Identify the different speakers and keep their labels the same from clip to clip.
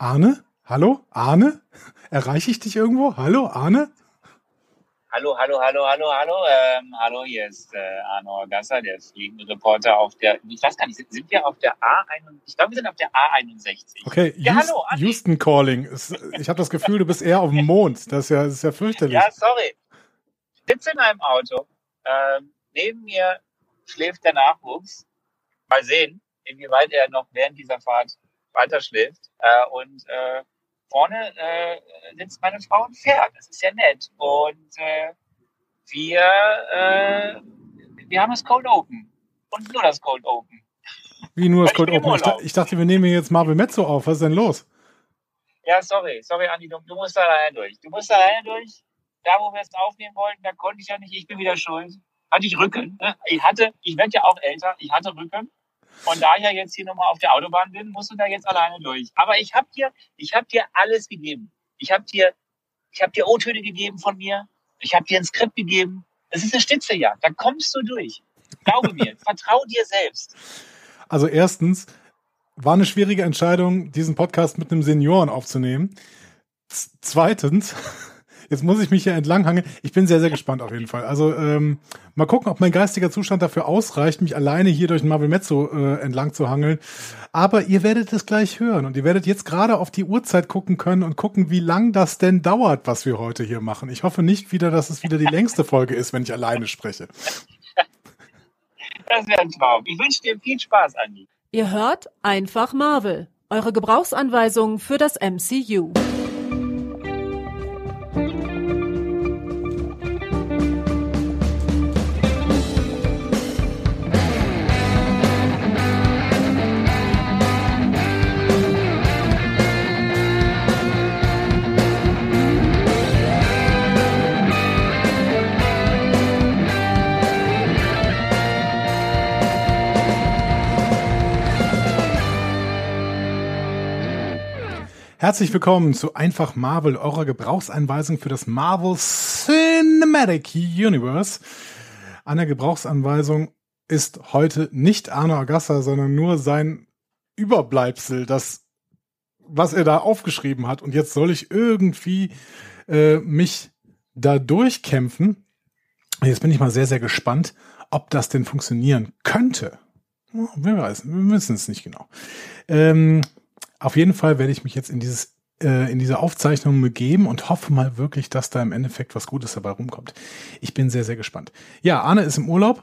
Speaker 1: Arne? Hallo? Arne? Erreiche ich dich irgendwo? Hallo, Arne?
Speaker 2: Hallo, hallo, hallo, hallo, hallo. Ähm, hallo, hier ist äh, Arno Gasser, der fliegende Reporter auf der, ich weiß gar nicht, sind, sind wir auf der A61? Ich glaube, wir sind auf der A61.
Speaker 1: Okay, ja, Houston, hallo. Houston Calling. Ich habe das Gefühl, du bist eher auf dem Mond. Das ist ja, das ist ja fürchterlich.
Speaker 2: Ja, sorry. Ich sitze in einem Auto. Ähm, neben mir schläft der Nachwuchs. Mal sehen, inwieweit er noch während dieser Fahrt weiter schläft. Äh, und äh, vorne äh, sitzt meine Frau und fährt. Das ist ja nett. Und äh, wir, äh, wir haben das Cold Open. Und nur das Cold Open.
Speaker 1: Wie nur das Cold Open? Ich, ich, dachte, wir nehmen jetzt Marvel Mezzo auf. Was ist denn los?
Speaker 2: Ja, sorry. Sorry, Andi. Du, du musst da alleine durch. Du musst da alleine durch. Da, wo wir es aufnehmen wollten, da konnte ich ja nicht. Ich bin wieder schuld. Hatte ich Rücken. Ne? Ich hatte, ich werde ja auch älter. Ich hatte Rücken. Und da ich ja jetzt hier nochmal auf der Autobahn bin, musst du da jetzt alleine durch. Aber ich habe dir, ich habe dir alles gegeben. Ich habe dir, ich habe dir O-Töne gegeben von mir. Ich habe dir ein Skript gegeben. Es ist eine Stütze, ja. Da kommst du durch. Glaube mir. Vertrau dir selbst.
Speaker 1: Also erstens war eine schwierige Entscheidung, diesen Podcast mit einem Senioren aufzunehmen. Z zweitens Jetzt muss ich mich hier entlanghangeln. Ich bin sehr, sehr gespannt auf jeden Fall. Also ähm, mal gucken, ob mein geistiger Zustand dafür ausreicht, mich alleine hier durch den Marvel Mezzo äh, entlang zu hangeln. Aber ihr werdet es gleich hören und ihr werdet jetzt gerade auf die Uhrzeit gucken können und gucken, wie lang das denn dauert, was wir heute hier machen. Ich hoffe nicht wieder, dass es wieder die längste Folge ist, wenn ich alleine spreche.
Speaker 2: Das wäre ein Traum. Ich wünsche dir viel Spaß, Andi.
Speaker 3: Ihr hört einfach Marvel. Eure Gebrauchsanweisung für das MCU.
Speaker 1: Herzlich willkommen zu Einfach Marvel, eurer Gebrauchsanweisung für das Marvel Cinematic Universe. An der Gebrauchsanweisung ist heute nicht Arno Agassa, sondern nur sein Überbleibsel, das, was er da aufgeschrieben hat. Und jetzt soll ich irgendwie äh, mich da durchkämpfen. Jetzt bin ich mal sehr, sehr gespannt, ob das denn funktionieren könnte. Wer weiß, wir wissen es nicht genau. Ähm, auf jeden Fall werde ich mich jetzt in dieses äh, in diese Aufzeichnung begeben und hoffe mal wirklich, dass da im Endeffekt was Gutes dabei rumkommt. Ich bin sehr, sehr gespannt. Ja, Arne ist im Urlaub.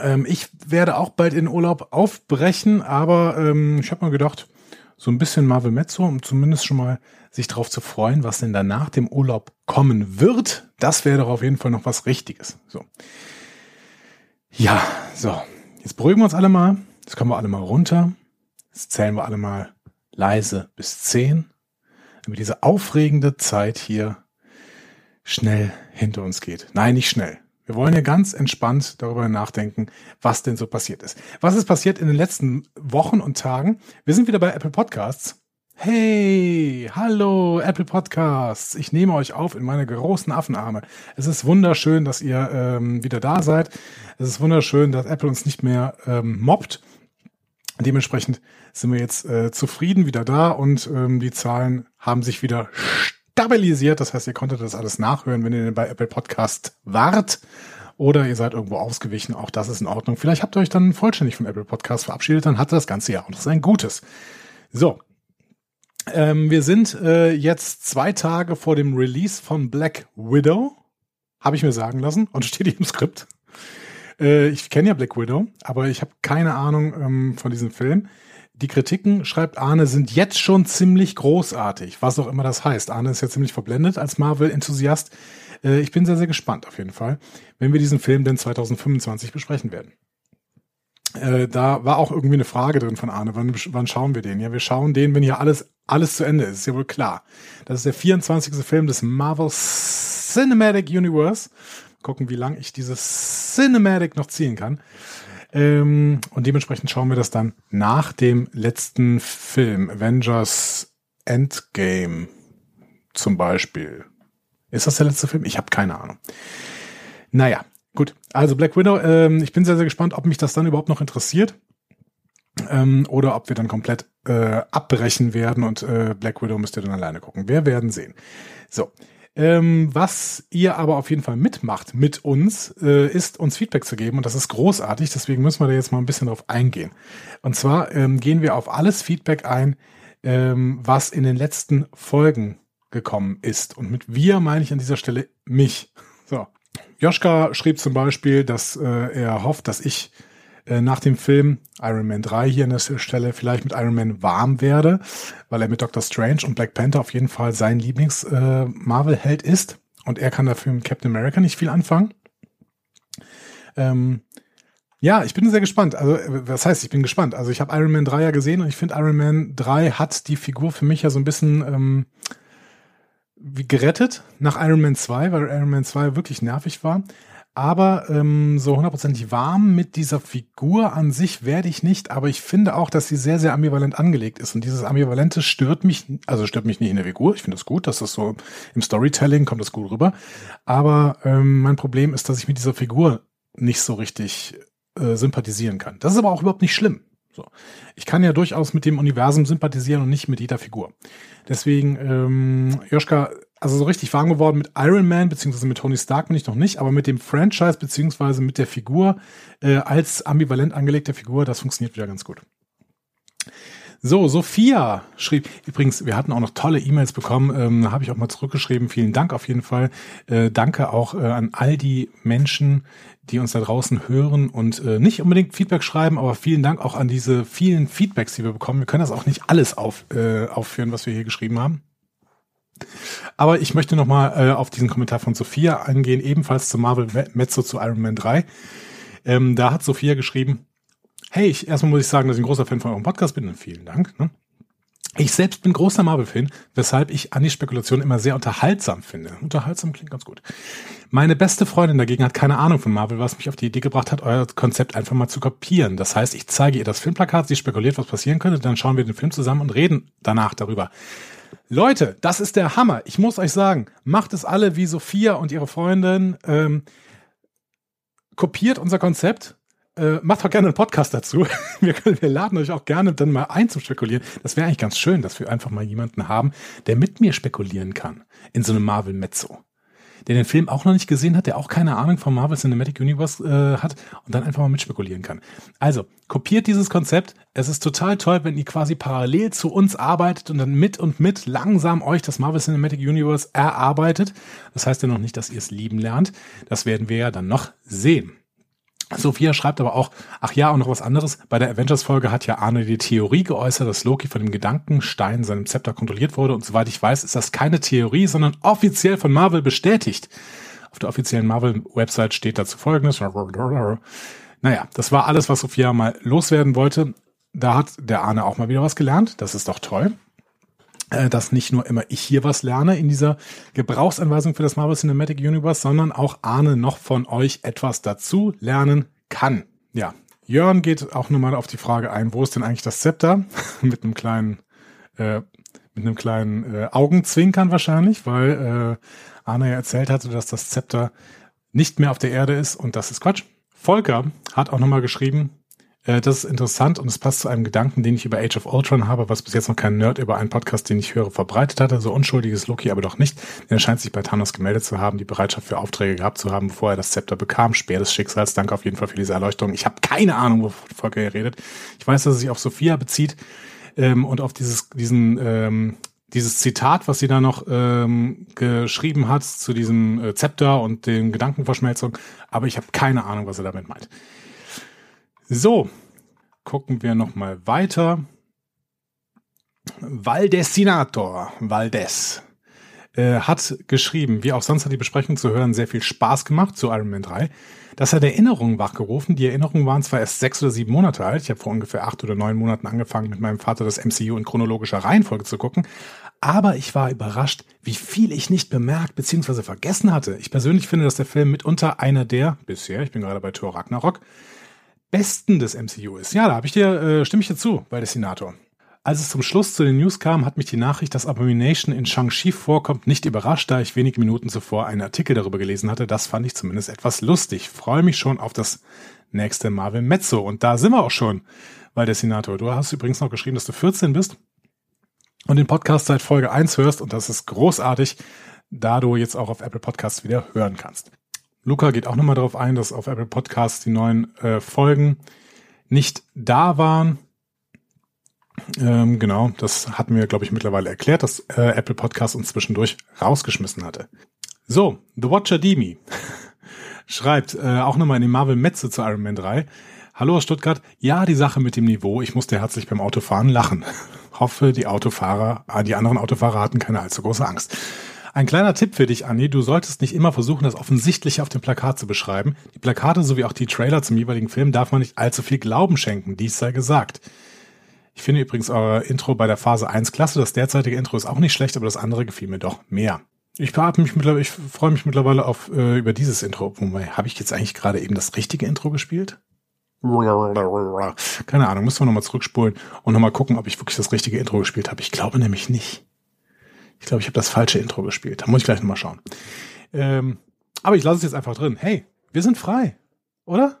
Speaker 1: Ähm, ich werde auch bald in Urlaub aufbrechen, aber ähm, ich habe mal gedacht, so ein bisschen Marvel Mezzo, um zumindest schon mal sich darauf zu freuen, was denn dann nach dem Urlaub kommen wird. Das wäre doch auf jeden Fall noch was Richtiges. So. Ja, so. Jetzt beruhigen wir uns alle mal. Jetzt kommen wir alle mal runter. Jetzt zählen wir alle mal leise bis zehn, damit diese aufregende Zeit hier schnell hinter uns geht. Nein, nicht schnell. Wir wollen ja ganz entspannt darüber nachdenken, was denn so passiert ist. Was ist passiert in den letzten Wochen und Tagen? Wir sind wieder bei Apple Podcasts. Hey, hallo Apple Podcasts. Ich nehme euch auf in meine großen Affenarme. Es ist wunderschön, dass ihr ähm, wieder da seid. Es ist wunderschön, dass Apple uns nicht mehr ähm, mobbt Dementsprechend sind wir jetzt äh, zufrieden wieder da und ähm, die Zahlen haben sich wieder stabilisiert. Das heißt, ihr konntet das alles nachhören, wenn ihr bei Apple Podcast wart oder ihr seid irgendwo ausgewichen. Auch das ist in Ordnung. Vielleicht habt ihr euch dann vollständig von Apple Podcast verabschiedet, dann hatte das ganze ja auch noch sein Gutes. So. Ähm, wir sind äh, jetzt zwei Tage vor dem Release von Black Widow. Habe ich mir sagen lassen und steht hier im Skript. Äh, ich kenne ja Black Widow, aber ich habe keine Ahnung ähm, von diesem Film. Die Kritiken, schreibt Arne, sind jetzt schon ziemlich großartig, was auch immer das heißt. Arne ist ja ziemlich verblendet als Marvel-Enthusiast. Äh, ich bin sehr, sehr gespannt auf jeden Fall, wenn wir diesen Film denn 2025 besprechen werden. Äh, da war auch irgendwie eine Frage drin von Arne, wann, wann schauen wir den? Ja, wir schauen den, wenn hier alles, alles zu Ende ist, ist ja wohl klar. Das ist der 24. Film des Marvel Cinematic Universe gucken, wie lang ich dieses Cinematic noch ziehen kann. Ähm, und dementsprechend schauen wir das dann nach dem letzten Film, Avengers Endgame zum Beispiel. Ist das der letzte Film? Ich habe keine Ahnung. Naja, gut. Also Black Widow, ähm, ich bin sehr, sehr gespannt, ob mich das dann überhaupt noch interessiert. ähm, oder ob wir dann komplett äh, abbrechen werden und äh, Black Widow müsst ihr dann alleine gucken. Wir werden sehen. So. Ähm, was ihr aber auf jeden Fall mitmacht mit uns, äh, ist uns Feedback zu geben und das ist großartig, deswegen müssen wir da jetzt mal ein bisschen drauf eingehen. Und zwar ähm, gehen wir auf alles Feedback ein, ähm, was in den letzten Folgen gekommen ist. Und mit wir meine ich an dieser Stelle mich. So. Joschka schrieb zum Beispiel, dass äh, er hofft, dass ich äh, nach dem Film Iron Man 3 hier an der Stelle vielleicht mit Iron Man warm werde, weil er mit Doctor Strange und Black Panther auf jeden Fall sein Lieblings-Marvel-Held äh, ist. Und er kann dafür mit Captain America nicht viel anfangen. Ähm, ja, ich bin sehr gespannt. Also, was heißt, ich bin gespannt. Also, ich habe Iron Man 3 ja gesehen und ich finde, Iron Man 3 hat die Figur für mich ja so ein bisschen ähm, wie gerettet nach Iron Man 2, weil Iron Man 2 wirklich nervig war aber ähm, so hundertprozentig warm mit dieser Figur an sich werde ich nicht, aber ich finde auch, dass sie sehr, sehr ambivalent angelegt ist. Und dieses Ambivalente stört mich, also stört mich nicht in der Figur. Ich finde es gut, dass das so im Storytelling kommt das gut rüber. Aber ähm, mein Problem ist, dass ich mit dieser Figur nicht so richtig äh, sympathisieren kann. Das ist aber auch überhaupt nicht schlimm. So. Ich kann ja durchaus mit dem Universum sympathisieren und nicht mit jeder Figur. Deswegen, ähm, Joschka, also so richtig warm geworden mit Iron Man, beziehungsweise mit Tony Stark bin ich noch nicht, aber mit dem Franchise, beziehungsweise mit der Figur äh, als ambivalent angelegte Figur, das funktioniert wieder ganz gut. So, Sophia schrieb, übrigens, wir hatten auch noch tolle E-Mails bekommen, ähm, habe ich auch mal zurückgeschrieben. Vielen Dank auf jeden Fall. Äh, danke auch äh, an all die Menschen, die uns da draußen hören und äh, nicht unbedingt Feedback schreiben, aber vielen Dank auch an diese vielen Feedbacks, die wir bekommen. Wir können das auch nicht alles auf, äh, aufführen, was wir hier geschrieben haben. Aber ich möchte nochmal äh, auf diesen Kommentar von Sophia eingehen, ebenfalls zu Marvel Mezzo zu Iron Man 3. Ähm, da hat Sophia geschrieben, hey, ich, erstmal muss ich sagen, dass ich ein großer Fan von eurem Podcast bin und vielen Dank. Ne? Ich selbst bin großer Marvel-Fan, weshalb ich Annis Spekulation immer sehr unterhaltsam finde. Unterhaltsam klingt ganz gut. Meine beste Freundin dagegen hat keine Ahnung von Marvel, was mich auf die Idee gebracht hat, euer Konzept einfach mal zu kopieren. Das heißt, ich zeige ihr das Filmplakat, sie spekuliert, was passieren könnte, dann schauen wir den Film zusammen und reden danach darüber. Leute, das ist der Hammer. Ich muss euch sagen, macht es alle wie Sophia und ihre Freundin. Ähm, kopiert unser Konzept. Äh, macht auch gerne einen Podcast dazu. Wir, können, wir laden euch auch gerne dann mal ein zum Spekulieren. Das wäre eigentlich ganz schön, dass wir einfach mal jemanden haben, der mit mir spekulieren kann. In so einem Marvel Mezzo der den Film auch noch nicht gesehen hat, der auch keine Ahnung vom Marvel Cinematic Universe äh, hat und dann einfach mal mitspekulieren kann. Also, kopiert dieses Konzept. Es ist total toll, wenn ihr quasi parallel zu uns arbeitet und dann mit und mit langsam euch das Marvel Cinematic Universe erarbeitet. Das heißt ja noch nicht, dass ihr es lieben lernt. Das werden wir ja dann noch sehen. Sophia schreibt aber auch, ach ja, und noch was anderes. Bei der Avengers-Folge hat ja Arne die Theorie geäußert, dass Loki von dem Gedankenstein seinem Zepter kontrolliert wurde. Und soweit ich weiß, ist das keine Theorie, sondern offiziell von Marvel bestätigt. Auf der offiziellen Marvel-Website steht dazu folgendes. Naja, das war alles, was Sophia mal loswerden wollte. Da hat der Arne auch mal wieder was gelernt. Das ist doch toll. Äh, dass nicht nur immer ich hier was lerne in dieser Gebrauchsanweisung für das Marvel Cinematic Universe, sondern auch Arne noch von euch etwas dazu lernen kann. Ja, Jörn geht auch nochmal auf die Frage ein, wo ist denn eigentlich das Zepter? mit einem kleinen, äh, mit einem kleinen äh, Augenzwinkern wahrscheinlich, weil äh, Arne ja erzählt hatte, dass das Zepter nicht mehr auf der Erde ist und das ist Quatsch. Volker hat auch nochmal geschrieben, äh, das ist interessant und es passt zu einem Gedanken, den ich über Age of Ultron habe, was bis jetzt noch kein Nerd über einen Podcast, den ich höre, verbreitet hatte. So unschuldiges Loki aber doch nicht. Denn er scheint sich bei Thanos gemeldet zu haben, die Bereitschaft für Aufträge gehabt zu haben, bevor er das Zepter bekam. Speer des Schicksals. Danke auf jeden Fall für diese Erleuchtung. Ich habe keine Ahnung, wovon Volker hier redet. Ich weiß, dass es sich auf Sophia bezieht ähm, und auf dieses, diesen, ähm, dieses Zitat, was sie da noch ähm, geschrieben hat zu diesem äh, Zepter und den Gedankenverschmelzung, aber ich habe keine Ahnung, was er damit meint. So, gucken wir noch mal weiter. Valdesinator, Valdes, äh, hat geschrieben, wie auch sonst hat die Besprechung zu hören sehr viel Spaß gemacht zu Iron Man 3. Das hat Erinnerungen wachgerufen. Die Erinnerungen waren zwar erst sechs oder sieben Monate alt. Ich habe vor ungefähr acht oder neun Monaten angefangen, mit meinem Vater das MCU in chronologischer Reihenfolge zu gucken. Aber ich war überrascht, wie viel ich nicht bemerkt bzw. vergessen hatte. Ich persönlich finde, dass der Film mitunter einer der, bisher, ich bin gerade bei Thor Ragnarok, besten des MCU ist. Ja, da habe ich dir, äh, stimme ich dir zu, bei Destinator. Als es zum Schluss zu den News kam, hat mich die Nachricht, dass Abomination in Shang-Chi vorkommt, nicht überrascht, da ich wenige Minuten zuvor einen Artikel darüber gelesen hatte. Das fand ich zumindest etwas lustig. Freue mich schon auf das nächste Marvel Mezzo. Und da sind wir auch schon. weil der Senator, du hast übrigens noch geschrieben, dass du 14 bist und den Podcast seit Folge 1 hörst und das ist großartig, da du jetzt auch auf Apple Podcasts wieder hören kannst. Luca geht auch nochmal darauf ein, dass auf Apple Podcasts die neuen äh, Folgen nicht da waren. Ähm, genau, das hatten wir, glaube ich, mittlerweile erklärt, dass äh, Apple Podcasts uns zwischendurch rausgeschmissen hatte. So, The Watcher Demi schreibt äh, auch nochmal in den Marvel Metze zu Iron Man 3. Hallo aus Stuttgart. Ja, die Sache mit dem Niveau. Ich musste herzlich beim Autofahren lachen. Hoffe, die Autofahrer, äh, die anderen Autofahrer hatten keine allzu große Angst. Ein kleiner Tipp für dich, Anni. Du solltest nicht immer versuchen, das Offensichtliche auf dem Plakat zu beschreiben. Die Plakate sowie auch die Trailer zum jeweiligen Film darf man nicht allzu viel Glauben schenken. Dies sei gesagt. Ich finde übrigens euer Intro bei der Phase 1 klasse. Das derzeitige Intro ist auch nicht schlecht, aber das andere gefiel mir doch mehr. Ich, mich mittlerweile, ich freue mich mittlerweile auf äh, über dieses Intro. Habe ich jetzt eigentlich gerade eben das richtige Intro gespielt? Keine Ahnung, müssen wir nochmal zurückspulen und nochmal gucken, ob ich wirklich das richtige Intro gespielt habe. Ich glaube nämlich nicht. Ich glaube, ich habe das falsche Intro gespielt. Da muss ich gleich nochmal schauen. Ähm, aber ich lasse es jetzt einfach drin. Hey, wir sind frei, oder?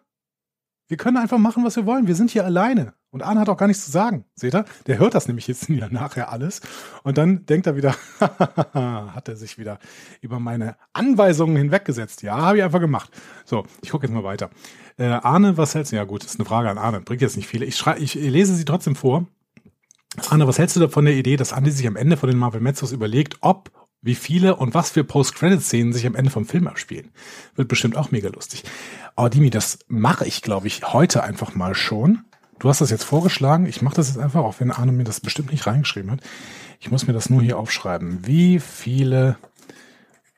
Speaker 1: Wir können einfach machen, was wir wollen. Wir sind hier alleine. Und Arne hat auch gar nichts zu sagen. Seht ihr? Der hört das nämlich jetzt ja nachher alles. Und dann denkt er wieder, hat er sich wieder über meine Anweisungen hinweggesetzt. Ja, habe ich einfach gemacht. So, ich gucke jetzt mal weiter. Äh, Arne, was hältst du? Ja gut, ist eine Frage an Arne. Bringt jetzt nicht viele. Ich, schrei ich lese sie trotzdem vor. Anna, was hältst du von der Idee, dass Andy sich am Ende von den Marvel Mezzos überlegt, ob, wie viele und was für Post-Credit-Szenen sich am Ende vom Film abspielen? Wird bestimmt auch mega lustig. Aber Dimi, das mache ich, glaube ich, heute einfach mal schon. Du hast das jetzt vorgeschlagen. Ich mache das jetzt einfach, auch wenn Arne mir das bestimmt nicht reingeschrieben hat. Ich muss mir das nur hier aufschreiben. Wie viele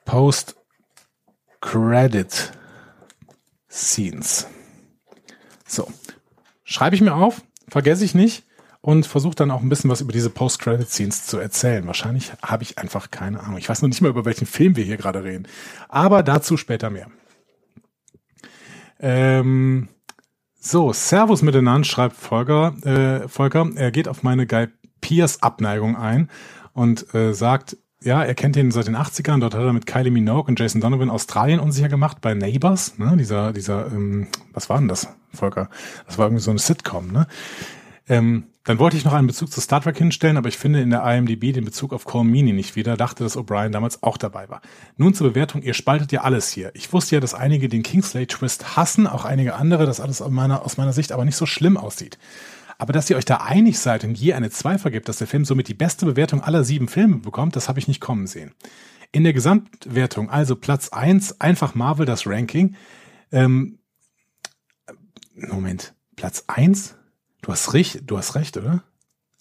Speaker 1: Post-Credit-Scenes? So. Schreibe ich mir auf, vergesse ich nicht und versuche dann auch ein bisschen was über diese Post-Credit-Scenes zu erzählen. Wahrscheinlich habe ich einfach keine Ahnung. Ich weiß noch nicht mal, über welchen Film wir hier gerade reden. Aber dazu später mehr. Ähm, so, Servus miteinander, schreibt Volker. Äh, Volker, er geht auf meine Guy Pierce Abneigung ein und äh, sagt, ja, er kennt ihn seit den 80ern. Dort hat er mit Kylie Minogue und Jason Donovan Australien unsicher gemacht bei Neighbors. Ne? Dieser, dieser, ähm, was war denn das, Volker? Das war irgendwie so eine Sitcom, ne? Ähm, dann wollte ich noch einen Bezug zu Star Trek hinstellen, aber ich finde in der IMDb den Bezug auf Call Meany nicht wieder, dachte, dass O'Brien damals auch dabei war. Nun zur Bewertung, ihr spaltet ja alles hier. Ich wusste ja, dass einige den Kingsley-Twist hassen, auch einige andere, dass alles aus meiner, aus meiner Sicht aber nicht so schlimm aussieht. Aber dass ihr euch da einig seid und je eine 2 vergibt, dass der Film somit die beste Bewertung aller sieben Filme bekommt, das habe ich nicht kommen sehen. In der Gesamtwertung, also Platz 1, einfach Marvel das Ranking. Ähm, Moment, Platz 1? Du hast recht, du hast recht, oder?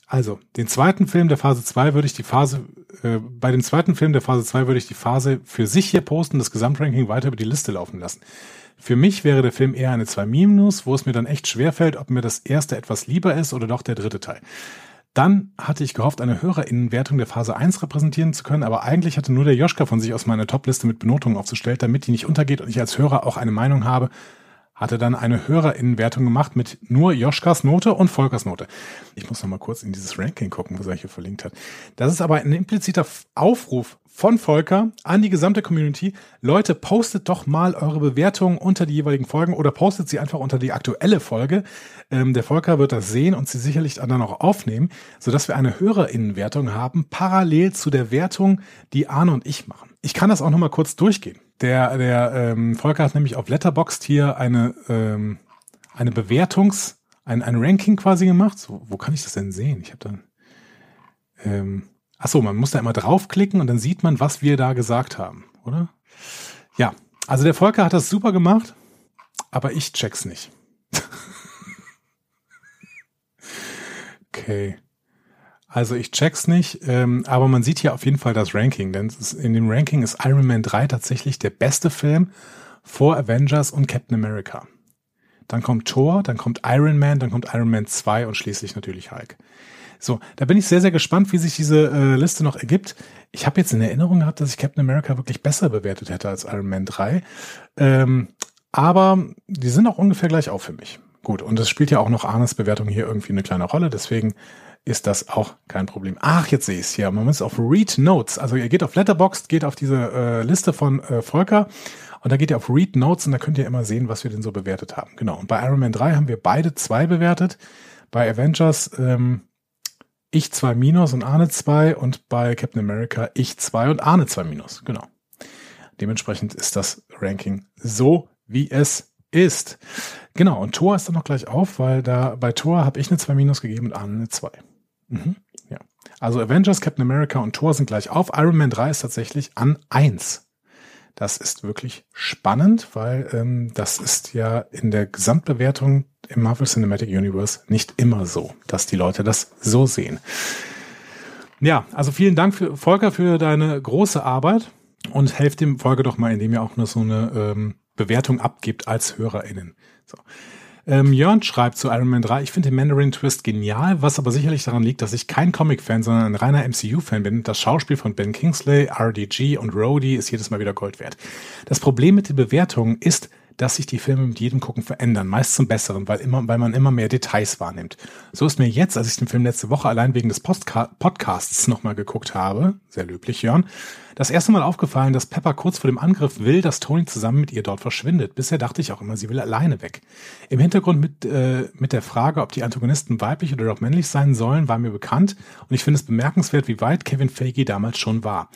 Speaker 1: Also, den zweiten Film der Phase 2 würde ich die Phase, äh, bei dem zweiten Film der Phase 2 würde ich die Phase für sich hier posten, das Gesamtranking weiter über die Liste laufen lassen. Für mich wäre der Film eher eine 2 Minus, wo es mir dann echt schwerfällt, ob mir das erste etwas lieber ist oder doch der dritte Teil. Dann hatte ich gehofft, eine HörerInnenwertung der Phase 1 repräsentieren zu können, aber eigentlich hatte nur der Joschka von sich aus meine Topliste mit Benotungen aufgestellt, damit die nicht untergeht und ich als Hörer auch eine Meinung habe, hatte dann eine Hörerinnenwertung gemacht mit nur Joschkas Note und Volkers Note. Ich muss noch mal kurz in dieses Ranking gucken, was er hier verlinkt hat. Das ist aber ein impliziter Aufruf von Volker an die gesamte Community. Leute, postet doch mal eure Bewertungen unter die jeweiligen Folgen oder postet sie einfach unter die aktuelle Folge. Ähm, der Volker wird das sehen und sie sicherlich dann auch aufnehmen, sodass wir eine Hörerinnenwertung haben, parallel zu der Wertung, die Arne und ich machen. Ich kann das auch noch mal kurz durchgehen. Der, der ähm, Volker hat nämlich auf Letterboxd hier eine, ähm, eine Bewertungs-, ein, ein Ranking quasi gemacht. So, wo kann ich das denn sehen? Ich habe dann. Ähm, achso, man muss da immer draufklicken und dann sieht man, was wir da gesagt haben, oder? Ja, also der Volker hat das super gemacht, aber ich check's nicht. okay. Also ich check's nicht, ähm, aber man sieht hier auf jeden Fall das Ranking, denn in dem Ranking ist Iron Man 3 tatsächlich der beste Film vor Avengers und Captain America. Dann kommt Thor, dann kommt Iron Man, dann kommt Iron Man 2 und schließlich natürlich Hulk. So, da bin ich sehr, sehr gespannt, wie sich diese äh, Liste noch ergibt. Ich habe jetzt in Erinnerung gehabt, dass ich Captain America wirklich besser bewertet hätte als Iron Man 3. Ähm, aber die sind auch ungefähr gleich auf für mich. Gut, und es spielt ja auch noch Arnes Bewertung hier irgendwie eine kleine Rolle, deswegen ist das auch kein Problem. Ach, jetzt sehe ich es hier. Man muss auf Read Notes. Also ihr geht auf Letterboxd, geht auf diese äh, Liste von äh, Volker und da geht ihr auf Read Notes und da könnt ihr immer sehen, was wir denn so bewertet haben. Genau. Und bei Iron Man 3 haben wir beide zwei bewertet. Bei Avengers ähm, ich 2 minus und Arne 2 und bei Captain America ich 2 und Arne 2 minus. Genau. Dementsprechend ist das Ranking so, wie es ist. Genau, und Thor ist dann noch gleich auf, weil da bei Thor habe ich eine 2 minus gegeben und Arne eine 2. Mhm, ja. Also Avengers, Captain America und Thor sind gleich auf. Iron Man 3 ist tatsächlich an 1. Das ist wirklich spannend, weil ähm, das ist ja in der Gesamtbewertung im Marvel Cinematic Universe nicht immer so, dass die Leute das so sehen. Ja, also vielen Dank für Volker für deine große Arbeit und helft dem Folge doch mal, indem ihr auch nur so eine ähm, Bewertung abgibt als HörerInnen. So. Ähm, Jörn schreibt zu Iron Man 3, ich finde den Mandarin Twist genial, was aber sicherlich daran liegt, dass ich kein Comic-Fan, sondern ein reiner MCU-Fan bin. Das Schauspiel von Ben Kingsley, RDG und Rhodey ist jedes Mal wieder Gold wert. Das Problem mit den Bewertungen ist, dass sich die Filme mit jedem Gucken verändern, meist zum Besseren, weil, immer, weil man immer mehr Details wahrnimmt. So ist mir jetzt, als ich den Film letzte Woche allein wegen des Postka Podcasts nochmal geguckt habe, sehr löblich, Jörn, das erste Mal aufgefallen, dass Pepper kurz vor dem Angriff will, dass Tony zusammen mit ihr dort verschwindet. Bisher dachte ich auch immer, sie will alleine weg. Im Hintergrund mit, äh, mit der Frage, ob die Antagonisten weiblich oder doch männlich sein sollen, war mir bekannt und ich finde es bemerkenswert, wie weit Kevin Feige damals schon war.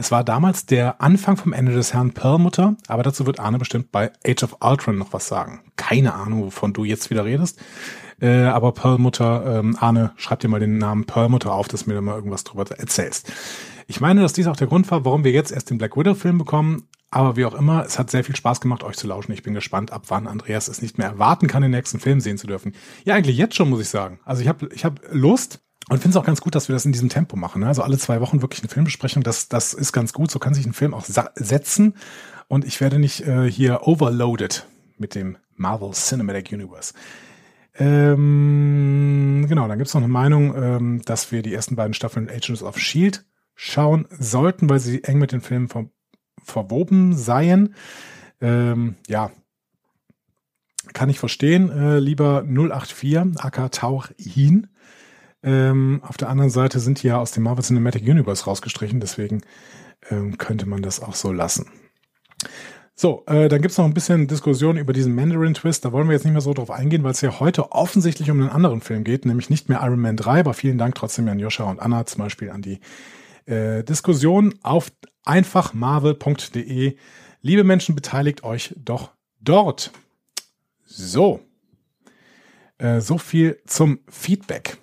Speaker 1: Es war damals der Anfang vom Ende des Herrn Perlmutter, aber dazu wird Arne bestimmt bei Age of Ultron noch was sagen. Keine Ahnung, wovon du jetzt wieder redest. Äh, aber Perlmutter, ähm, Arne, schreib dir mal den Namen Perlmutter auf, dass du mir da mal irgendwas drüber erzählst. Ich meine, dass dies auch der Grund war, warum wir jetzt erst den Black Widow-Film bekommen. Aber wie auch immer, es hat sehr viel Spaß gemacht, euch zu lauschen. Ich bin gespannt, ab wann Andreas es nicht mehr erwarten kann, den nächsten Film sehen zu dürfen. Ja, eigentlich jetzt schon, muss ich sagen. Also ich habe ich hab Lust und finde es auch ganz gut, dass wir das in diesem Tempo machen. Ne? Also alle zwei Wochen wirklich eine Filmbesprechung, das, das ist ganz gut. So kann sich ein Film auch setzen. Und ich werde nicht äh, hier overloaded mit dem Marvel Cinematic Universe. Ähm, genau, dann gibt es noch eine Meinung, ähm, dass wir die ersten beiden Staffeln Agents of Shield schauen sollten, weil sie eng mit den Filmen ver verwoben seien. Ähm, ja, kann ich verstehen. Äh, lieber 084, AK Tauchin. Ähm, auf der anderen Seite sind die ja aus dem Marvel Cinematic Universe rausgestrichen, deswegen ähm, könnte man das auch so lassen. So, äh, dann gibt's noch ein bisschen Diskussion über diesen Mandarin-Twist. Da wollen wir jetzt nicht mehr so drauf eingehen, weil es ja heute offensichtlich um einen anderen Film geht, nämlich nicht mehr Iron Man 3, aber vielen Dank trotzdem an Joscha und Anna zum Beispiel an die äh, Diskussion auf einfachmarvel.de. Liebe Menschen, beteiligt euch doch dort. So. Äh, so viel zum Feedback.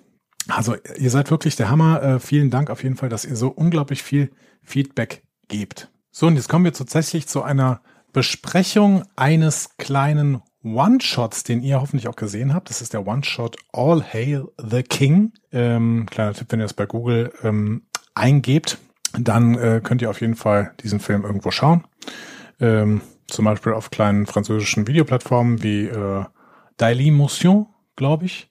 Speaker 1: Also ihr seid wirklich der Hammer. Äh, vielen Dank auf jeden Fall, dass ihr so unglaublich viel Feedback gebt. So, und jetzt kommen wir tatsächlich zu einer Besprechung eines kleinen One-Shots, den ihr hoffentlich auch gesehen habt. Das ist der One-Shot All Hail the King. Ähm, kleiner Tipp, wenn ihr das bei Google ähm, eingebt, dann äh, könnt ihr auf jeden Fall diesen Film irgendwo schauen. Ähm, zum Beispiel auf kleinen französischen Videoplattformen wie äh, Dailymotion, glaube ich.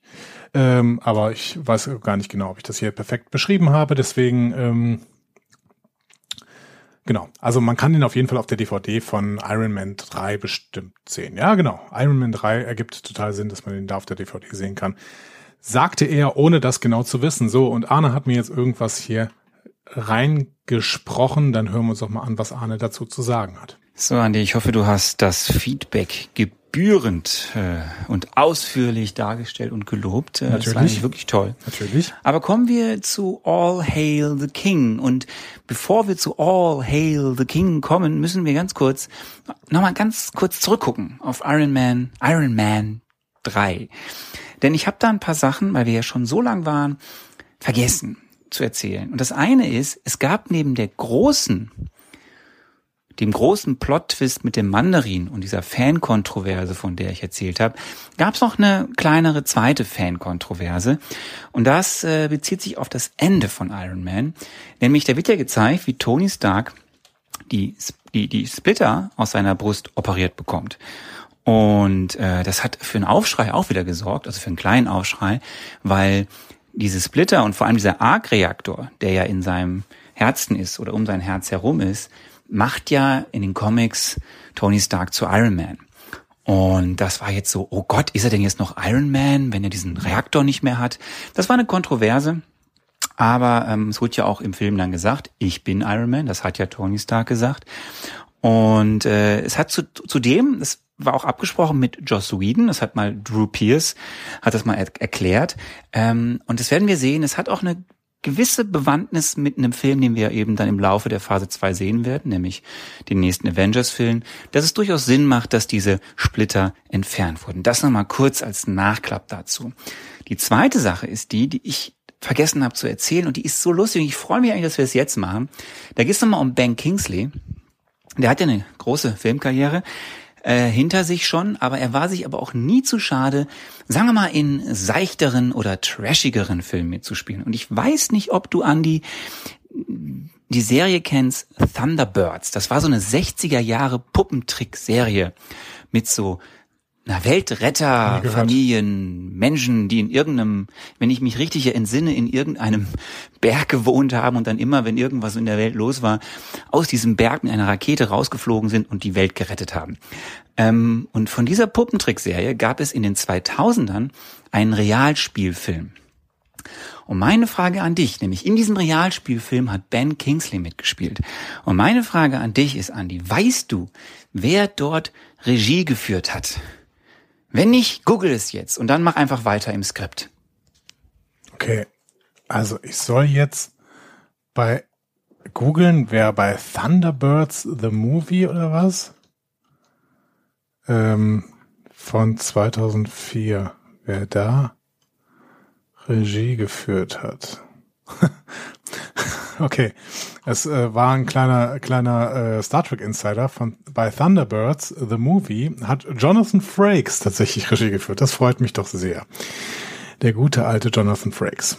Speaker 1: Ähm, aber ich weiß gar nicht genau, ob ich das hier perfekt beschrieben habe. Deswegen, ähm, genau. Also man kann den auf jeden Fall auf der DVD von Iron Man 3 bestimmt sehen. Ja, genau. Iron Man 3 ergibt total Sinn, dass man den da auf der DVD sehen kann. Sagte er, ohne das genau zu wissen. So, und Arne hat mir jetzt irgendwas hier reingesprochen. Dann hören wir uns doch mal an, was Arne dazu zu sagen hat.
Speaker 4: So, Andi, ich hoffe, du hast das Feedback gebührend äh, und ausführlich dargestellt und gelobt. Äh,
Speaker 1: Natürlich.
Speaker 4: Das war wirklich toll.
Speaker 1: Natürlich.
Speaker 4: Aber kommen wir zu All Hail the King. Und bevor wir zu All Hail the King kommen, müssen wir ganz kurz, nochmal ganz kurz zurückgucken auf Iron Man, Iron Man 3. Denn ich habe da ein paar Sachen, weil wir ja schon so lang waren, vergessen zu erzählen. Und das eine ist, es gab neben der großen, dem großen Plot-Twist mit dem Mandarin und dieser Fan-Kontroverse, von der ich erzählt habe, gab es noch eine kleinere zweite Fan-Kontroverse. Und das äh, bezieht sich auf das Ende von Iron Man. Nämlich, da wird ja gezeigt, wie Tony Stark die, die, die Splitter aus seiner Brust operiert bekommt. Und äh, das hat für einen Aufschrei auch wieder gesorgt, also für einen kleinen Aufschrei, weil diese Splitter und vor allem dieser Arc-Reaktor, der ja in seinem Herzen ist oder um sein Herz herum ist, macht ja in den Comics Tony Stark zu Iron Man. Und das war jetzt so, oh Gott, ist er denn jetzt noch Iron Man, wenn er diesen Reaktor nicht mehr hat? Das war eine Kontroverse. Aber ähm, es wurde ja auch im Film dann gesagt, ich bin Iron Man, das hat ja Tony Stark gesagt. Und äh, es hat zu, zudem, es war auch abgesprochen mit Joss Whedon. Das hat mal Drew Pierce, hat das mal er erklärt. Ähm, und das werden wir sehen. Es hat auch eine gewisse Bewandtnis mit einem Film, den wir eben dann im Laufe der Phase 2 sehen werden, nämlich den nächsten Avengers-Film, dass es durchaus Sinn macht, dass diese Splitter entfernt wurden. Das nochmal kurz als Nachklapp dazu. Die zweite Sache ist die, die ich vergessen habe zu erzählen und die ist so lustig und ich freue mich eigentlich, dass wir es jetzt machen. Da geht es nochmal um Ben Kingsley. Der hat ja eine große Filmkarriere äh, hinter sich schon, aber er war sich aber auch nie zu schade, sagen wir mal, in seichteren oder trashigeren Filmen mitzuspielen. Und ich weiß nicht, ob du, Andy, die Serie kennst, Thunderbirds. Das war so eine 60er Jahre Puppentrick-Serie mit so na, Weltretter, Familien, Menschen, die in irgendeinem, wenn ich mich richtig entsinne, in irgendeinem Berg gewohnt haben und dann immer, wenn irgendwas in der Welt los war, aus diesem Berg mit einer Rakete rausgeflogen sind und die Welt gerettet haben. Ähm, und von dieser Puppentrickserie gab es in den 2000ern einen Realspielfilm. Und meine Frage an dich, nämlich in diesem Realspielfilm hat Ben Kingsley mitgespielt. Und meine Frage an dich ist, Andy, weißt du, wer dort Regie geführt hat? Wenn nicht, google es jetzt und dann mach einfach weiter im Skript.
Speaker 1: Okay, also ich soll jetzt bei googeln, wer bei Thunderbirds the Movie oder was? Ähm, von 2004, wer da Regie geführt hat. okay, es äh, war ein kleiner kleiner äh, Star Trek Insider von bei Thunderbirds the Movie hat Jonathan Frakes tatsächlich Regie geführt. Das freut mich doch sehr. Der gute alte Jonathan Frakes.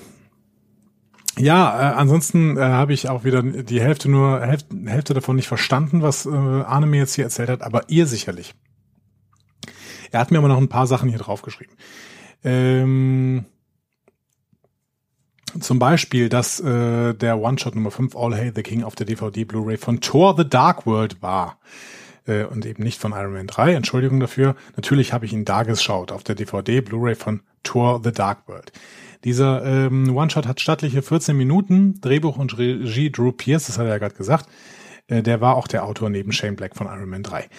Speaker 1: Ja, äh, ansonsten äh, habe ich auch wieder die Hälfte nur Hälfte, Hälfte davon nicht verstanden, was äh, Arne mir jetzt hier erzählt hat, aber ihr sicherlich. Er hat mir aber noch ein paar Sachen hier draufgeschrieben. Ähm, zum Beispiel, dass äh, der One-Shot Nummer 5 All Hail the King auf der DVD Blu-ray von Thor The Dark World war. Äh, und eben nicht von Iron Man 3. Entschuldigung dafür. Natürlich habe ich ihn da geschaut auf der DVD Blu-ray von Thor The Dark World. Dieser ähm, One-Shot hat stattliche 14 Minuten. Drehbuch und Regie Drew Pierce, das hat er ja gerade gesagt. Äh, der war auch der Autor neben Shane Black von Iron Man 3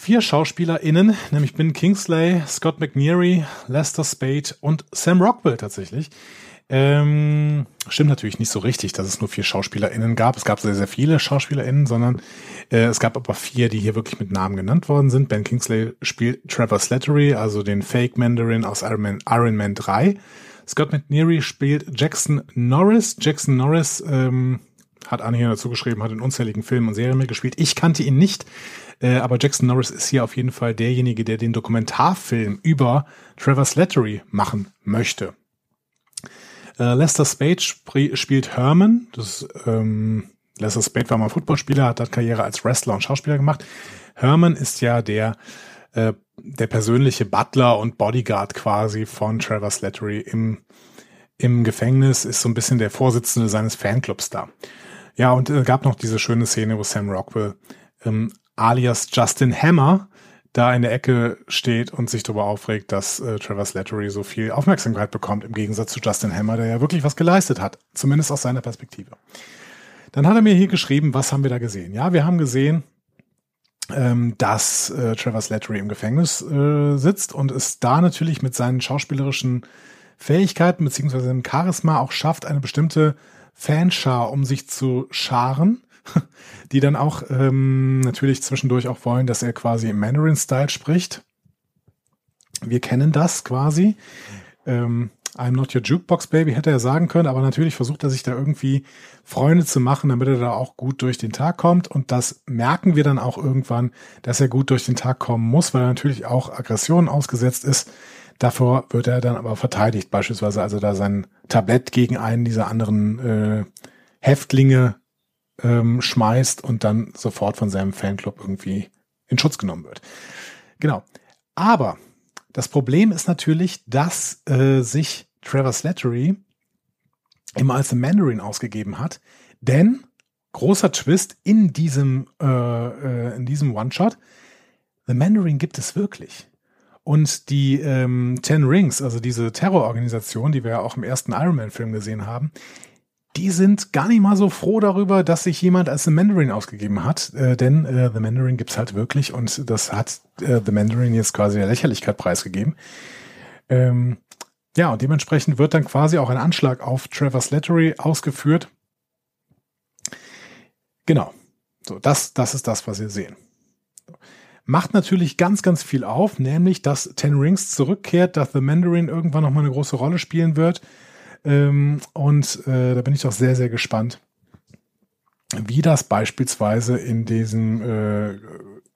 Speaker 1: vier SchauspielerInnen, nämlich Ben Kingsley, Scott McNeary, Lester Spade und Sam Rockwell tatsächlich, ähm, stimmt natürlich nicht so richtig, dass es nur vier SchauspielerInnen gab. Es gab sehr, sehr viele SchauspielerInnen, sondern äh, es gab aber vier, die hier wirklich mit Namen genannt worden sind. Ben Kingsley spielt Trevor Slattery, also den Fake Mandarin aus Iron Man, Iron Man 3. Scott McNeary spielt Jackson Norris. Jackson Norris ähm, hat Anne hier dazu geschrieben, hat in unzähligen Filmen und Serien mitgespielt. Ich kannte ihn nicht, äh, aber Jackson Norris ist hier auf jeden Fall derjenige, der den Dokumentarfilm über Trevor Slattery machen möchte. Äh, Lester Spade sp spielt Herman. Das, ähm, Lester Spade war mal Footballspieler, hat hat Karriere als Wrestler und Schauspieler gemacht. Herman ist ja der äh, der persönliche Butler und Bodyguard quasi von Trevor Slattery im im Gefängnis, ist so ein bisschen der Vorsitzende seines Fanclubs da. Ja, und äh, gab noch diese schöne Szene, wo Sam Rockwell ähm, alias Justin Hammer da in der Ecke steht und sich darüber aufregt, dass äh, Trevor Slattery so viel Aufmerksamkeit bekommt, im Gegensatz zu Justin Hammer, der ja wirklich was geleistet hat, zumindest aus seiner Perspektive. Dann hat er mir hier geschrieben, was haben wir da gesehen? Ja, wir haben gesehen, ähm, dass äh, Trevor Slattery im Gefängnis äh, sitzt und es da natürlich mit seinen schauspielerischen Fähigkeiten beziehungsweise dem Charisma auch schafft, eine bestimmte Fanschar um sich zu scharen die dann auch ähm, natürlich zwischendurch auch wollen, dass er quasi im Mandarin-Style spricht. Wir kennen das quasi. Ähm, I'm not your jukebox baby hätte er sagen können, aber natürlich versucht er sich da irgendwie Freunde zu machen, damit er da auch gut durch den Tag kommt. Und das merken wir dann auch irgendwann, dass er gut durch den Tag kommen muss, weil er natürlich auch Aggressionen ausgesetzt ist. Davor wird er dann aber verteidigt, beispielsweise also da sein Tablett gegen einen dieser anderen äh, Häftlinge ähm, schmeißt und dann sofort von seinem Fanclub irgendwie in Schutz genommen wird. Genau. Aber das Problem ist natürlich, dass äh, sich Trevor Slattery immer als The Mandarin ausgegeben hat, denn großer Twist in diesem äh, äh, in diesem One-Shot, The Mandarin gibt es wirklich. Und die ähm, Ten Rings, also diese Terrororganisation, die wir ja auch im ersten Iron Man-Film gesehen haben, die sind gar nicht mal so froh darüber, dass sich jemand als The Mandarin ausgegeben hat, äh, denn äh, The Mandarin gibt's halt wirklich und das hat äh, The Mandarin jetzt quasi der Lächerlichkeit preisgegeben. Ähm, ja, und dementsprechend wird dann quasi auch ein Anschlag auf Trevor Slattery ausgeführt. Genau. So, das, das ist das, was wir sehen. Macht natürlich ganz, ganz viel auf, nämlich, dass Ten Rings zurückkehrt, dass The Mandarin irgendwann nochmal eine große Rolle spielen wird. Ähm, und äh, da bin ich doch sehr, sehr gespannt, wie das beispielsweise in diesem, äh,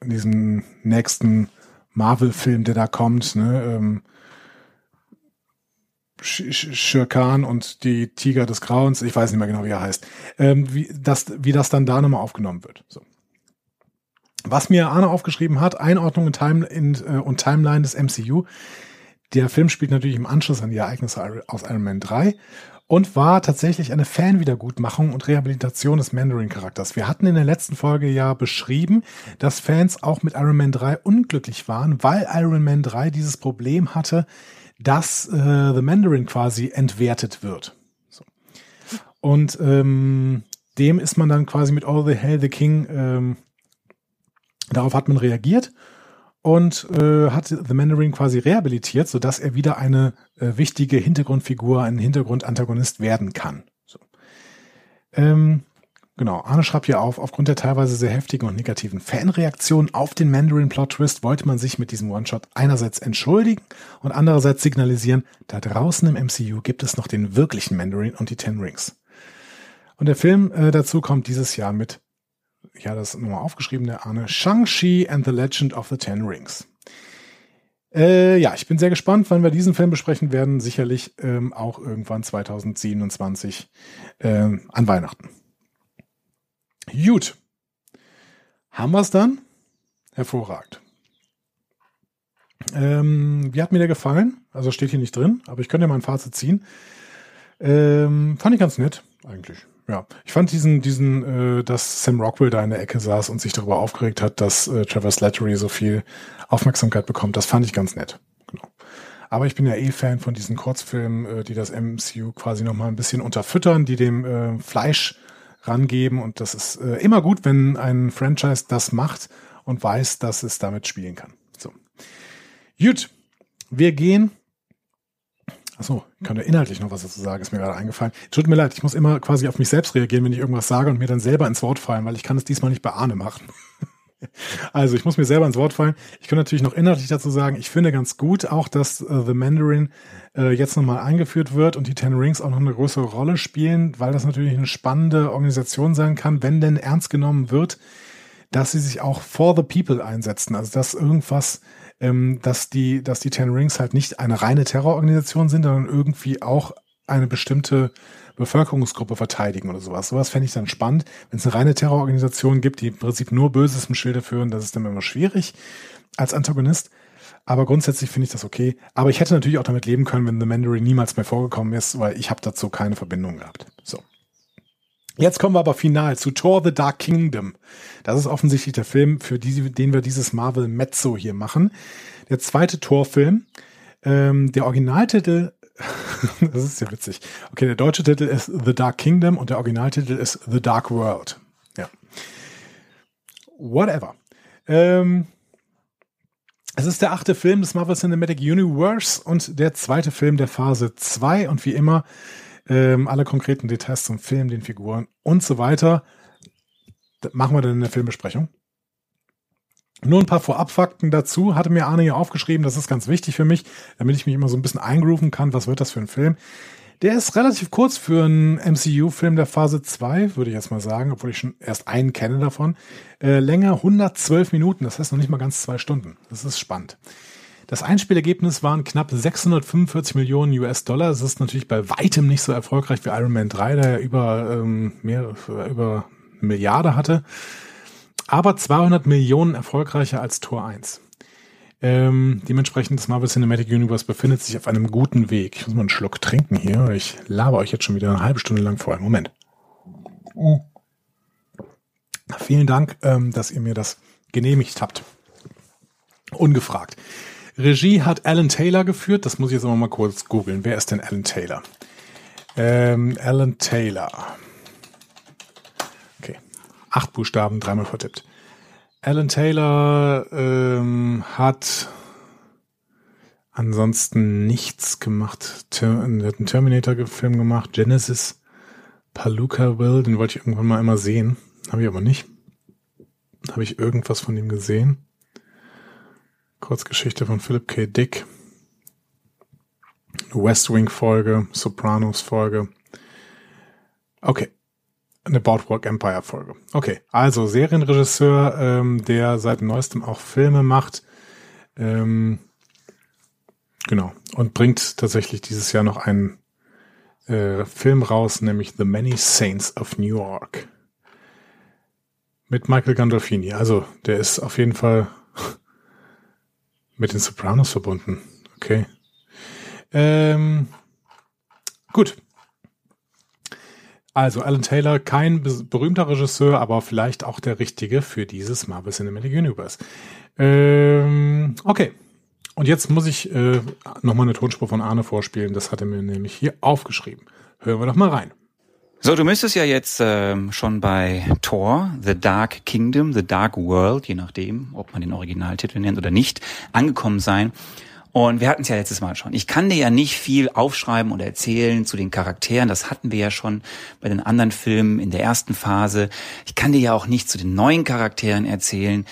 Speaker 1: in diesem nächsten Marvel-Film, der da kommt, ne, ähm, Shirkan und die Tiger des Grauens, ich weiß nicht mehr genau, wie er heißt, ähm, wie, das, wie das dann da nochmal aufgenommen wird. So. Was mir Arne aufgeschrieben hat, Einordnung in Time in, äh, und Timeline des MCU. Der Film spielt natürlich im Anschluss an die Ereignisse aus Iron Man 3 und war tatsächlich eine Fanwiedergutmachung und Rehabilitation des Mandarin-Charakters. Wir hatten in der letzten Folge ja beschrieben, dass Fans auch mit Iron Man 3 unglücklich waren, weil Iron Man 3 dieses Problem hatte, dass äh, The Mandarin quasi entwertet wird. So. Und ähm, dem ist man dann quasi mit All the Hell the King, ähm, darauf hat man reagiert und äh, hat The Mandarin quasi rehabilitiert, sodass er wieder eine äh, wichtige Hintergrundfigur, ein Hintergrundantagonist werden kann. So. Ähm, Genau, Arne schreibt hier auf, aufgrund der teilweise sehr heftigen und negativen Fanreaktionen auf den Mandarin-Plot-Twist wollte man sich mit diesem One-Shot einerseits entschuldigen und andererseits signalisieren, da draußen im MCU gibt es noch den wirklichen Mandarin und die Ten Rings. Und der Film äh, dazu kommt dieses Jahr mit, ja, das ist nochmal aufgeschrieben, der Arne, Shang-Chi and the Legend of the Ten Rings. Äh, ja, ich bin sehr gespannt, wann wir diesen Film besprechen werden. Sicherlich ähm, auch irgendwann 2027 äh, an Weihnachten. Gut. Haben wir es dann? Hervorragend. Ähm, wie hat mir der gefallen? Also steht hier nicht drin, aber ich könnte ja mal ein Fazit ziehen. Ähm, fand ich ganz nett, eigentlich. Ja, ich fand diesen, diesen, äh, dass Sam Rockwell da in der Ecke saß und sich darüber aufgeregt hat, dass äh, Trevor Slattery so viel Aufmerksamkeit bekommt, das fand ich ganz nett. Genau. Aber ich bin ja eh Fan von diesen Kurzfilmen, äh, die das MCU quasi nochmal ein bisschen unterfüttern, die dem äh, Fleisch rangeben. Und das ist äh, immer gut, wenn ein Franchise das macht und weiß, dass es damit spielen kann. So. Gut. Wir gehen. Achso, ich kann ja inhaltlich noch was dazu sagen, ist mir gerade eingefallen. Tut mir leid, ich muss immer quasi auf mich selbst reagieren, wenn ich irgendwas sage und mir dann selber ins Wort fallen, weil ich kann es diesmal nicht bei Arne machen. Also ich muss mir selber ins Wort fallen. Ich kann natürlich noch inhaltlich dazu sagen, ich finde ganz gut auch, dass äh, The Mandarin äh, jetzt nochmal eingeführt wird und die Ten Rings auch noch eine größere Rolle spielen, weil das natürlich eine spannende Organisation sein kann, wenn denn ernst genommen wird, dass sie sich auch for the people einsetzen. Also dass irgendwas, ähm, dass die, dass die Ten Rings halt nicht eine reine Terrororganisation sind, sondern irgendwie auch eine bestimmte Bevölkerungsgruppe verteidigen oder sowas. Sowas fände ich dann spannend. Wenn es eine reine Terrororganisation gibt, die im Prinzip nur Böses im Schilde führen, das ist dann immer schwierig als Antagonist. Aber grundsätzlich finde ich das okay. Aber ich hätte natürlich auch damit leben können, wenn The Mandarin niemals mehr vorgekommen ist, weil ich habe dazu keine Verbindung gehabt. So. Jetzt kommen wir aber final zu Thor the Dark Kingdom. Das ist offensichtlich der Film, für die, den wir dieses Marvel Mezzo hier machen. Der zweite Thor-Film. Ähm, der Originaltitel das ist ja witzig. Okay, der deutsche Titel ist The Dark Kingdom und der Originaltitel ist The Dark World. Ja. Whatever. Ähm, es ist der achte Film des Marvel Cinematic Universe und der zweite Film der Phase 2 und wie immer ähm, alle konkreten Details zum Film, den Figuren und so weiter das machen wir dann in der Filmbesprechung. Nur ein paar Vorabfakten dazu hatte mir Arne hier aufgeschrieben, das ist ganz wichtig für mich, damit ich mich immer so ein bisschen eingrooven kann, was wird das für ein Film. Der ist relativ kurz für einen MCU-Film der Phase 2, würde ich jetzt mal sagen, obwohl ich schon erst einen kenne davon. Äh, länger 112 Minuten, das heißt noch nicht mal ganz zwei Stunden. Das ist spannend. Das Einspielergebnis waren knapp 645 Millionen US-Dollar. Das ist natürlich bei weitem nicht so erfolgreich wie Iron Man 3, der über ähm, mehr über Milliarde hatte aber 200 Millionen erfolgreicher als Tor 1. Ähm, dementsprechend, das Marvel Cinematic Universe befindet sich auf einem guten Weg. Ich muss mal einen Schluck trinken hier. Ich laber euch jetzt schon wieder eine halbe Stunde lang vor. Moment. Oh. Vielen Dank, ähm, dass ihr mir das genehmigt habt. Ungefragt. Regie hat Alan Taylor geführt. Das muss ich jetzt aber mal kurz googeln. Wer ist denn Alan Taylor? Ähm, Alan Taylor. Okay. Acht Buchstaben, dreimal vertippt. Alan Taylor ähm, hat ansonsten nichts gemacht. Er hat einen Terminator-Film gemacht, Genesis, Paluca Will, den wollte ich irgendwann mal immer sehen. Habe ich aber nicht. Habe ich irgendwas von ihm gesehen? Kurzgeschichte von Philip K. Dick. West Wing Folge, Sopranos Folge. Okay. Eine Boardwalk Empire Folge. Okay. Also Serienregisseur, ähm, der seit neuestem auch Filme macht. Ähm, genau. Und bringt tatsächlich dieses Jahr noch einen äh, Film raus, nämlich The Many Saints of New York. Mit Michael Gandolfini. Also, der ist auf jeden Fall mit den Sopranos verbunden. Okay. Ähm, gut. Also Alan Taylor, kein berühmter Regisseur, aber vielleicht auch der richtige für dieses Marvel Cinematic Universe. Ähm, okay. Und jetzt muss ich äh, nochmal eine Tonspur von Arne vorspielen. Das hat er mir nämlich hier aufgeschrieben. Hören wir doch mal rein.
Speaker 4: So, du müsstest ja jetzt ähm, schon bei Thor, The Dark Kingdom, The Dark World, je nachdem, ob man den Originaltitel nennt oder nicht, angekommen sein. Und wir hatten es ja letztes Mal schon. Ich kann dir ja nicht viel aufschreiben oder erzählen zu den Charakteren. Das hatten wir ja schon bei den anderen Filmen in der ersten Phase. Ich kann dir ja auch nicht zu den neuen Charakteren erzählen.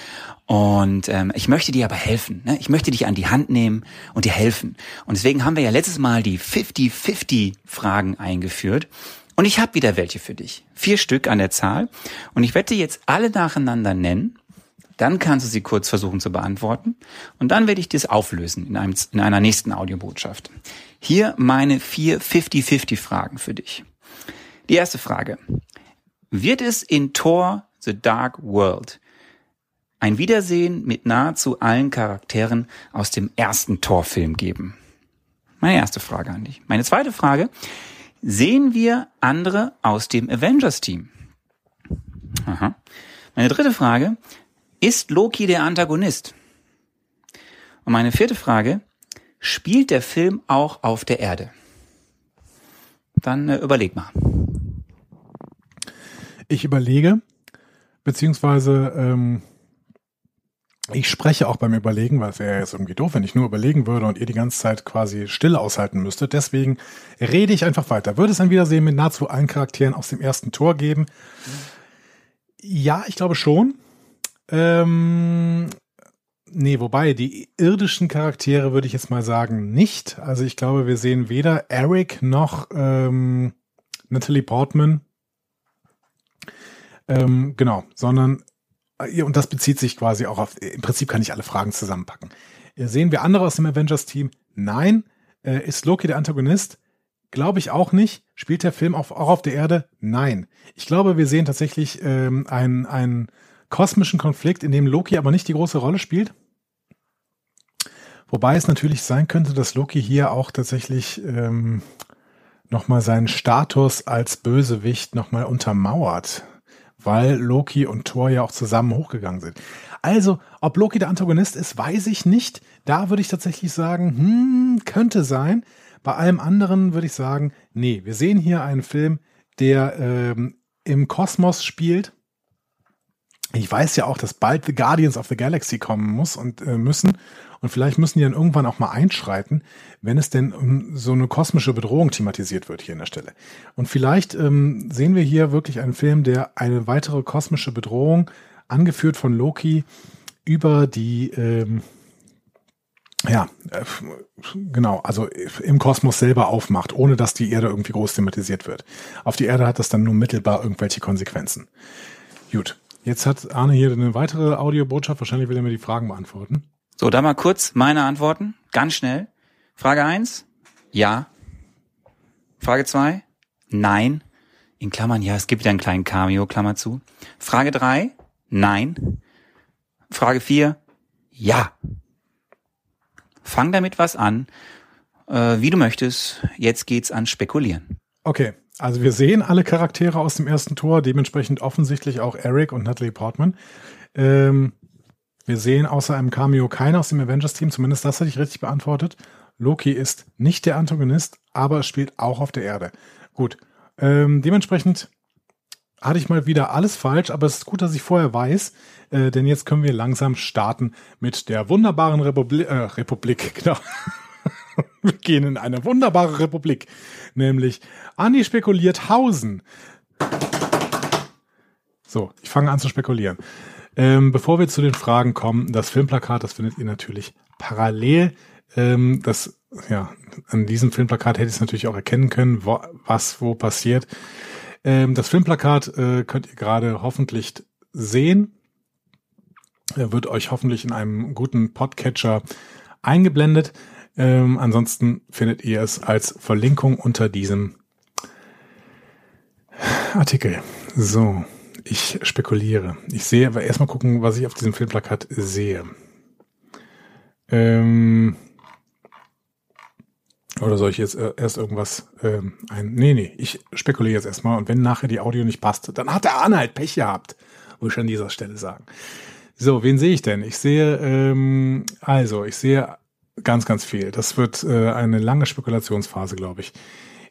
Speaker 4: Und ähm, ich möchte dir aber helfen. Ne? Ich möchte dich an die Hand nehmen und dir helfen. Und deswegen haben wir ja letztes Mal die 50-50 Fragen eingeführt. Und ich habe wieder welche für dich. Vier Stück an der Zahl. Und ich werde dir jetzt alle nacheinander nennen. Dann kannst du sie kurz versuchen zu beantworten. Und dann werde ich das auflösen in, einem, in einer nächsten Audiobotschaft. Hier meine vier 50-50 Fragen für dich. Die erste Frage. Wird es in Thor The Dark World ein Wiedersehen mit nahezu allen Charakteren aus dem ersten Thor-Film geben? Meine erste Frage an dich. Meine zweite Frage. Sehen wir andere aus dem Avengers-Team? Aha. Meine dritte Frage. Ist Loki der Antagonist? Und meine vierte Frage, spielt der Film auch auf der Erde? Dann äh, überleg mal.
Speaker 1: Ich überlege, beziehungsweise ähm, ich spreche auch beim Überlegen, weil es wäre jetzt irgendwie doof, wenn ich nur überlegen würde und ihr die ganze Zeit quasi still aushalten müsstet. Deswegen rede ich einfach weiter. Würde es ein Wiedersehen mit nahezu allen Charakteren aus dem ersten Tor geben? Ja, ich glaube schon. Ähm, nee, wobei, die irdischen Charaktere würde ich jetzt mal sagen nicht. Also ich glaube, wir sehen weder Eric noch ähm, Natalie Portman. Ähm, genau, sondern, und das bezieht sich quasi auch auf, im Prinzip kann ich alle Fragen zusammenpacken. Äh, sehen wir andere aus dem Avengers-Team? Nein. Äh, ist Loki der Antagonist? Glaube ich auch nicht. Spielt der Film auch, auf der Erde? Nein. Ich glaube, wir sehen tatsächlich ähm, ein, ein kosmischen Konflikt, in dem Loki aber nicht die große Rolle spielt. Wobei es natürlich sein könnte, dass Loki hier auch tatsächlich ähm, nochmal seinen Status als Bösewicht nochmal untermauert, weil Loki und Thor ja auch zusammen hochgegangen sind. Also, ob Loki der Antagonist ist, weiß ich nicht. Da würde ich tatsächlich sagen, hm, könnte sein. Bei allem anderen würde ich sagen, nee, wir sehen hier einen Film, der ähm, im Kosmos spielt ich weiß ja auch, dass bald The Guardians of the Galaxy kommen muss und äh, müssen. Und vielleicht müssen die dann irgendwann auch mal einschreiten, wenn es denn um so eine kosmische Bedrohung thematisiert wird hier an der Stelle. Und vielleicht ähm, sehen wir hier wirklich einen Film, der eine weitere kosmische Bedrohung, angeführt von Loki, über die ähm, ja, äh, genau, also im Kosmos selber aufmacht, ohne dass die Erde irgendwie groß thematisiert wird. Auf die Erde hat das dann nur mittelbar irgendwelche Konsequenzen. Gut, Jetzt hat Arne hier eine weitere Audiobotschaft. Wahrscheinlich will er mir die Fragen beantworten.
Speaker 4: So, da mal kurz meine Antworten. Ganz schnell. Frage eins: Ja. Frage zwei: Nein. In Klammern, ja, es gibt wieder einen kleinen Cameo, Klammer zu. Frage drei: Nein. Frage vier: Ja. Fang damit was an, äh, wie du möchtest. Jetzt geht's an Spekulieren.
Speaker 1: Okay. Also wir sehen alle Charaktere aus dem ersten Tor, dementsprechend offensichtlich auch Eric und Natalie Portman. Ähm, wir sehen außer einem Cameo keiner aus dem Avengers-Team, zumindest das hatte ich richtig beantwortet. Loki ist nicht der Antagonist, aber spielt auch auf der Erde. Gut. Ähm, dementsprechend hatte ich mal wieder alles falsch, aber es ist gut, dass ich vorher weiß, äh, denn jetzt können wir langsam starten mit der wunderbaren Republi äh, Republik. Genau. wir gehen in eine wunderbare Republik, nämlich Andi spekuliert Hausen. So, ich fange an zu spekulieren. Ähm, bevor wir zu den Fragen kommen, das Filmplakat, das findet ihr natürlich parallel. Ähm, das, ja, an diesem Filmplakat hätte ich es natürlich auch erkennen können, wo, was wo passiert. Ähm, das Filmplakat äh, könnt ihr gerade hoffentlich sehen. Er wird euch hoffentlich in einem guten Podcatcher eingeblendet. Ähm, ansonsten findet ihr es als Verlinkung unter diesem Artikel. So, ich spekuliere. Ich sehe, aber erstmal gucken, was ich auf diesem Filmplakat sehe. Ähm, oder soll ich jetzt äh, erst irgendwas ähm, ein. Nee, nee, ich spekuliere jetzt erstmal und wenn nachher die Audio nicht passt, dann hat der Arne halt Pech gehabt, muss ich an dieser Stelle sagen. So, wen sehe ich denn? Ich sehe, ähm, also, ich sehe ganz, ganz viel. Das wird äh, eine lange Spekulationsphase, glaube ich.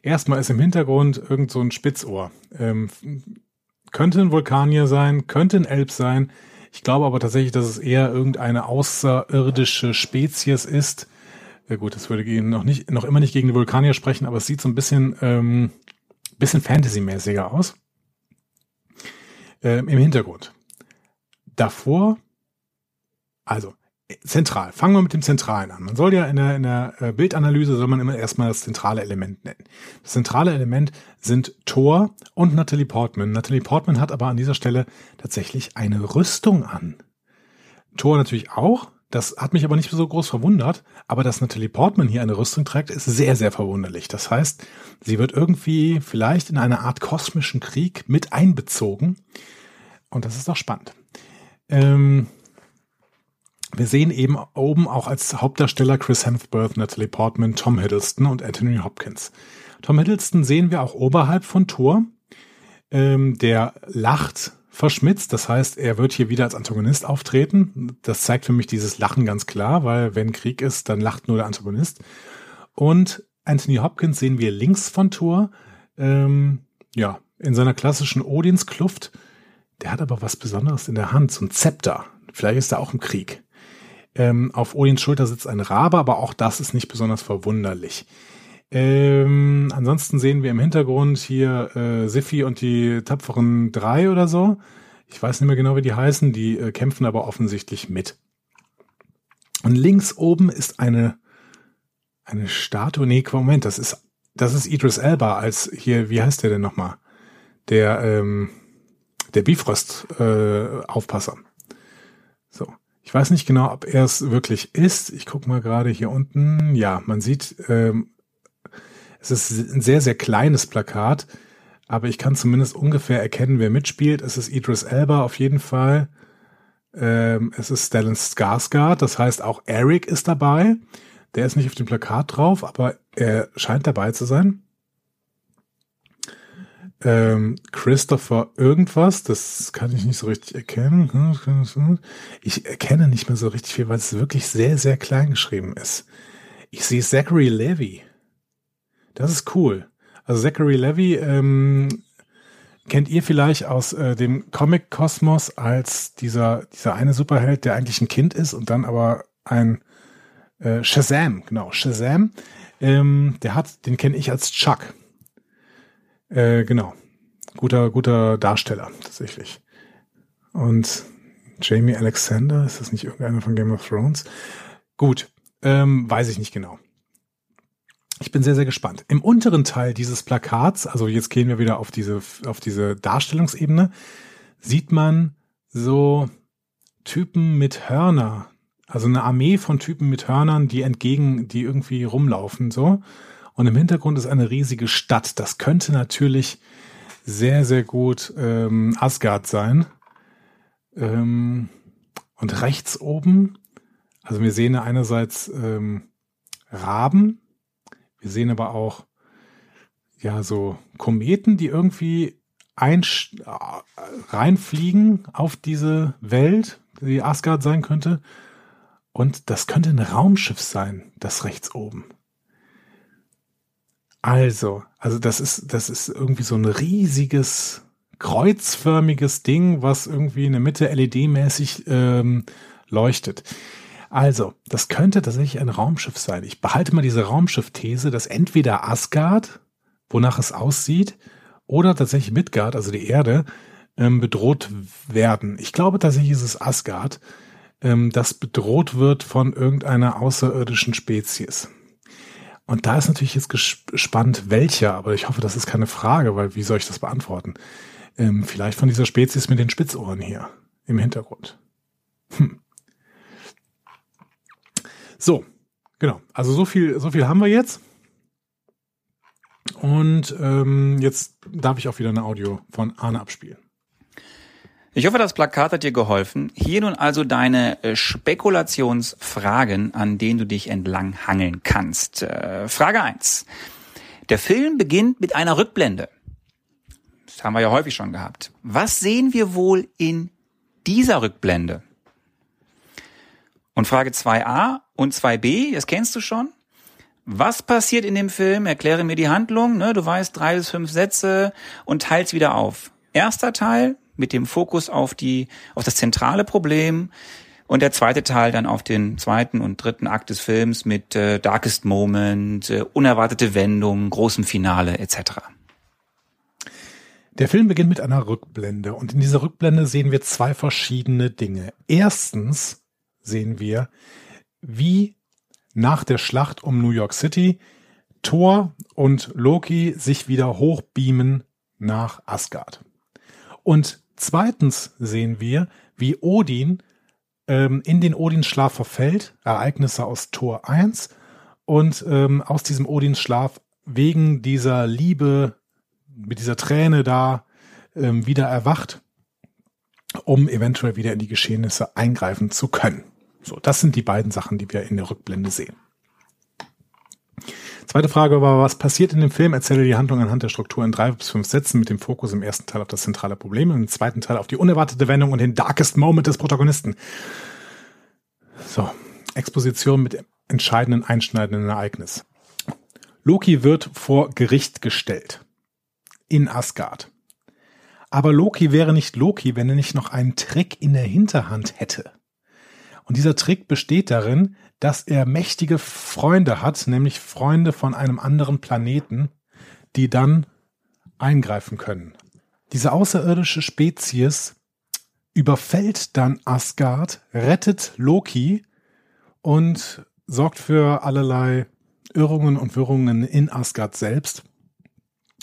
Speaker 1: Erstmal ist im Hintergrund irgend so ein Spitzohr. Ähm, könnte ein Vulkanier sein, könnte ein Elb sein. Ich glaube aber tatsächlich, dass es eher irgendeine außerirdische Spezies ist, ja gut, das würde gehen noch nicht, noch immer nicht gegen die Vulkanier sprechen, aber es sieht so ein bisschen, ähm, bisschen Fantasy-mäßiger aus. Ähm, Im Hintergrund. Davor, also zentral. Fangen wir mit dem Zentralen an. Man soll ja in der, in der äh, Bildanalyse soll man immer erstmal das zentrale Element nennen. Das zentrale Element sind Thor und Natalie Portman. Natalie Portman hat aber an dieser Stelle tatsächlich eine Rüstung an. Thor natürlich auch, das hat mich aber nicht so groß verwundert, aber dass Natalie Portman hier eine Rüstung trägt, ist sehr, sehr verwunderlich. Das heißt, sie wird irgendwie vielleicht in eine Art kosmischen Krieg mit einbezogen. Und das ist doch spannend. Ähm, wir sehen eben oben auch als Hauptdarsteller Chris Hemsworth, Natalie Portman, Tom Hiddleston und Anthony Hopkins. Tom Hiddleston sehen wir auch oberhalb von Thor. Ähm, der lacht verschmitzt. Das heißt, er wird hier wieder als Antagonist auftreten. Das zeigt für mich dieses Lachen ganz klar, weil wenn Krieg ist, dann lacht nur der Antagonist. Und Anthony Hopkins sehen wir links von Thor, ähm, ja, in seiner klassischen Odinskluft. Der hat aber was Besonderes in der Hand, so ein Zepter. Vielleicht ist er auch im Krieg. Ähm, auf Odins Schulter sitzt ein Rabe, aber auch das ist nicht besonders verwunderlich. Ähm, ansonsten sehen wir im Hintergrund hier äh, Siffi und die tapferen drei oder so. Ich weiß nicht mehr genau, wie die heißen. Die äh, kämpfen aber offensichtlich mit. Und links oben ist eine eine Statue. Nee, Moment, das ist das ist Idris Elba als hier. Wie heißt der denn nochmal? Der ähm, der Bifrost äh. Ich weiß nicht genau, ob er es wirklich ist. Ich gucke mal gerade hier unten. Ja, man sieht ähm, es ist ein sehr, sehr kleines Plakat, aber ich kann zumindest ungefähr erkennen, wer mitspielt. Es ist Idris Elba auf jeden Fall. Ähm, es ist Stellan Skarsgård, das heißt auch Eric ist dabei. Der ist nicht auf dem Plakat drauf, aber er scheint dabei zu sein. Ähm, Christopher irgendwas, das kann ich nicht so richtig erkennen. Ich erkenne nicht mehr so richtig viel, weil es wirklich sehr, sehr klein geschrieben ist. Ich sehe Zachary Levy. Das ist cool. Also Zachary Levy ähm, kennt ihr vielleicht aus äh, dem Comic-Kosmos als dieser, dieser eine Superheld, der eigentlich ein Kind ist und dann aber ein äh, Shazam, genau, Shazam. Ähm, der hat, den kenne ich als Chuck. Äh, genau. Guter, guter Darsteller, tatsächlich. Und Jamie Alexander, ist das nicht irgendeiner von Game of Thrones? Gut, ähm, weiß ich nicht genau. Ich bin sehr, sehr gespannt. Im unteren Teil dieses Plakats, also jetzt gehen wir wieder auf diese, auf diese Darstellungsebene, sieht man so Typen mit Hörner. Also eine Armee von Typen mit Hörnern, die entgegen, die irgendwie rumlaufen, so. Und im Hintergrund ist eine riesige Stadt. Das könnte natürlich sehr, sehr gut ähm, Asgard sein. Ähm, und rechts oben, also wir sehen einerseits ähm, Raben, wir sehen aber auch ja so Kometen, die irgendwie ein, reinfliegen auf diese Welt, die Asgard sein könnte. Und das könnte ein Raumschiff sein, das rechts oben. Also, also das ist, das ist irgendwie so ein riesiges, kreuzförmiges Ding, was irgendwie in der Mitte LED-mäßig ähm, leuchtet. Also, das könnte tatsächlich ein Raumschiff sein. Ich behalte mal diese Raumschiff-These, dass entweder Asgard, wonach es aussieht, oder tatsächlich Midgard, also die Erde, ähm, bedroht werden. Ich glaube tatsächlich ist es Asgard, ähm, das bedroht wird von irgendeiner außerirdischen Spezies. Und da ist natürlich jetzt gespannt, welcher, aber ich hoffe, das ist keine Frage, weil wie soll ich das beantworten? Ähm, vielleicht von dieser Spezies mit den Spitzohren hier im Hintergrund. Hm. So, genau. Also so viel, so viel haben wir jetzt. Und ähm, jetzt darf ich auch wieder ein Audio von Arne abspielen.
Speaker 4: Ich hoffe, das Plakat hat dir geholfen. Hier nun also deine äh, Spekulationsfragen, an denen du dich entlang hangeln kannst. Äh, Frage eins: Der Film beginnt mit einer Rückblende. Das haben wir ja häufig schon gehabt. Was sehen wir wohl in dieser Rückblende? Und Frage 2a und 2b, das kennst du schon. Was passiert in dem Film? Erkläre mir die Handlung. Ne? Du weißt drei bis fünf Sätze und teils wieder auf. Erster Teil, mit dem Fokus auf die, auf das zentrale Problem und der zweite Teil dann auf den zweiten und dritten Akt des Films mit äh, Darkest Moment, äh, unerwartete Wendungen, großem Finale etc.
Speaker 1: Der Film beginnt mit einer Rückblende und in dieser Rückblende sehen wir zwei verschiedene Dinge. Erstens sehen wir, wie nach der Schlacht um New York City Thor und Loki sich wieder hochbeamen nach Asgard. Und Zweitens sehen wir, wie Odin ähm, in den Odins-Schlaf verfällt, Ereignisse aus Tor 1 und ähm, aus diesem Odins-Schlaf wegen dieser Liebe, mit dieser Träne da ähm, wieder erwacht, um eventuell wieder in die Geschehnisse eingreifen zu können. So, das sind die beiden Sachen, die wir in der Rückblende sehen. Zweite Frage war, was passiert in dem Film? Erzähle die Handlung anhand der Struktur in drei bis fünf Sätzen mit dem Fokus im ersten Teil auf das zentrale Problem und im zweiten Teil auf die unerwartete Wendung und den darkest Moment des Protagonisten. So, Exposition mit entscheidenden, einschneidenden Ereignis. Loki wird vor Gericht gestellt. In Asgard. Aber Loki wäre nicht Loki, wenn er nicht noch einen Trick in der Hinterhand hätte. Und dieser Trick besteht darin, dass er mächtige Freunde hat, nämlich Freunde von einem anderen Planeten, die dann eingreifen können. Diese außerirdische Spezies überfällt dann Asgard, rettet Loki und sorgt für allerlei Irrungen und Wirrungen in Asgard selbst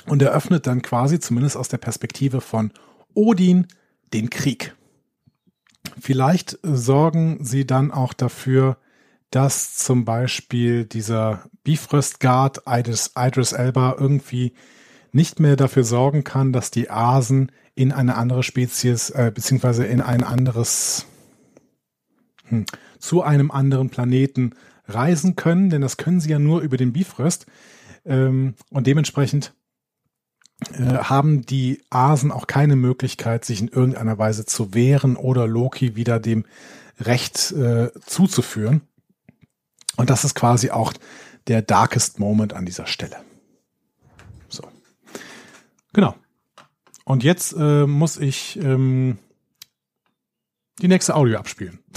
Speaker 1: und eröffnet dann quasi, zumindest aus der Perspektive von Odin, den Krieg. Vielleicht sorgen sie dann auch dafür, dass zum Beispiel dieser Bifrost Guard Idris, Idris Elba irgendwie nicht mehr dafür sorgen kann, dass die Asen in eine andere Spezies äh, beziehungsweise in ein anderes hm, zu einem anderen Planeten reisen können, denn das können sie ja nur über den Bifrost ähm, und dementsprechend äh, haben die Asen auch keine Möglichkeit, sich in irgendeiner Weise zu wehren oder Loki wieder dem Recht äh, zuzuführen. Und das ist quasi auch der darkest Moment an dieser Stelle. So. Genau. Und jetzt äh, muss ich ähm, die nächste Audio abspielen.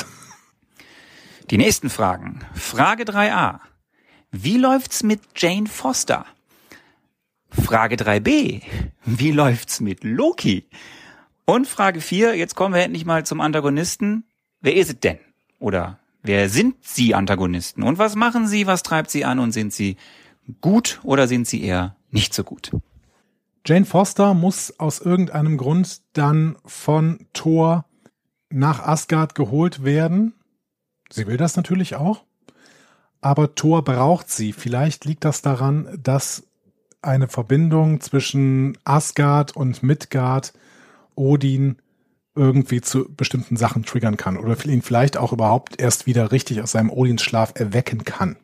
Speaker 4: Die nächsten Fragen. Frage 3a. Wie läuft's mit Jane Foster? Frage 3b. Wie läuft's mit Loki? Und Frage 4, jetzt kommen wir endlich mal zum Antagonisten. Wer ist es denn? Oder Wer sind Sie Antagonisten? Und was machen Sie? Was treibt Sie an? Und sind Sie gut oder sind Sie eher nicht so gut?
Speaker 1: Jane Foster muss aus irgendeinem Grund dann von Thor nach Asgard geholt werden. Sie will das natürlich auch. Aber Thor braucht sie. Vielleicht liegt das daran, dass eine Verbindung zwischen Asgard und Midgard Odin irgendwie zu bestimmten Sachen triggern kann oder ihn vielleicht auch überhaupt erst wieder richtig aus seinem Odins-Schlaf erwecken kann.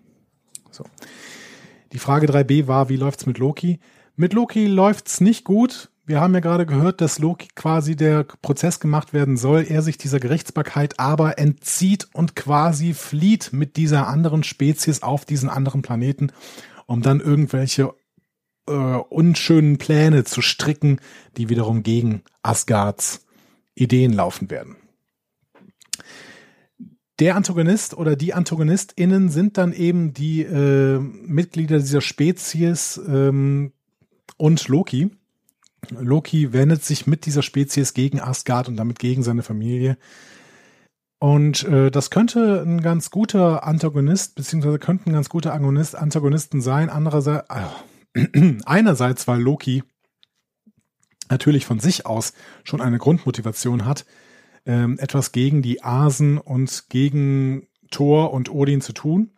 Speaker 1: So. Die Frage 3b war, wie läuft's mit Loki? Mit Loki läuft's nicht gut. Wir haben ja gerade gehört, dass Loki quasi der Prozess gemacht werden soll, er sich dieser Gerichtsbarkeit aber entzieht und quasi flieht mit dieser anderen Spezies auf diesen anderen Planeten, um dann irgendwelche äh, unschönen Pläne zu stricken, die wiederum gegen Asgards Ideen laufen werden. Der Antagonist oder die AntagonistInnen sind dann eben die äh, Mitglieder dieser Spezies ähm, und Loki. Loki wendet sich mit dieser Spezies gegen Asgard und damit gegen seine Familie. Und äh, das könnte ein ganz guter Antagonist, beziehungsweise könnten ganz gute Agonist, Antagonisten sein. Andererseits, äh, einerseits, weil Loki natürlich von sich aus schon eine Grundmotivation hat, ähm, etwas gegen die Asen und gegen Thor und Odin zu tun.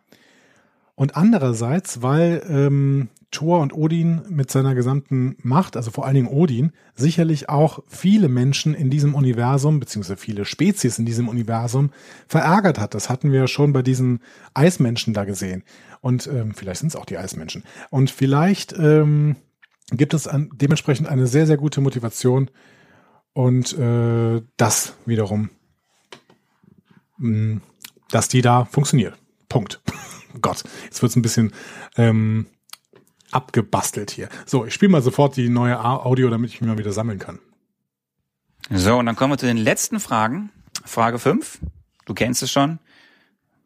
Speaker 1: Und andererseits, weil ähm, Thor und Odin mit seiner gesamten Macht, also vor allen Dingen Odin, sicherlich auch viele Menschen in diesem Universum, beziehungsweise viele Spezies in diesem Universum verärgert hat. Das hatten wir schon bei diesen Eismenschen da gesehen. Und ähm, vielleicht sind es auch die Eismenschen. Und vielleicht ähm, gibt es an, dementsprechend eine sehr, sehr gute Motivation und äh, das wiederum, mh, dass die da funktioniert. Punkt. Gott, jetzt wird es ein bisschen ähm, abgebastelt hier. So, ich spiele mal sofort die neue Audio, damit ich mich mal wieder sammeln kann.
Speaker 4: So, und dann kommen wir zu den letzten Fragen. Frage 5. Du kennst es schon.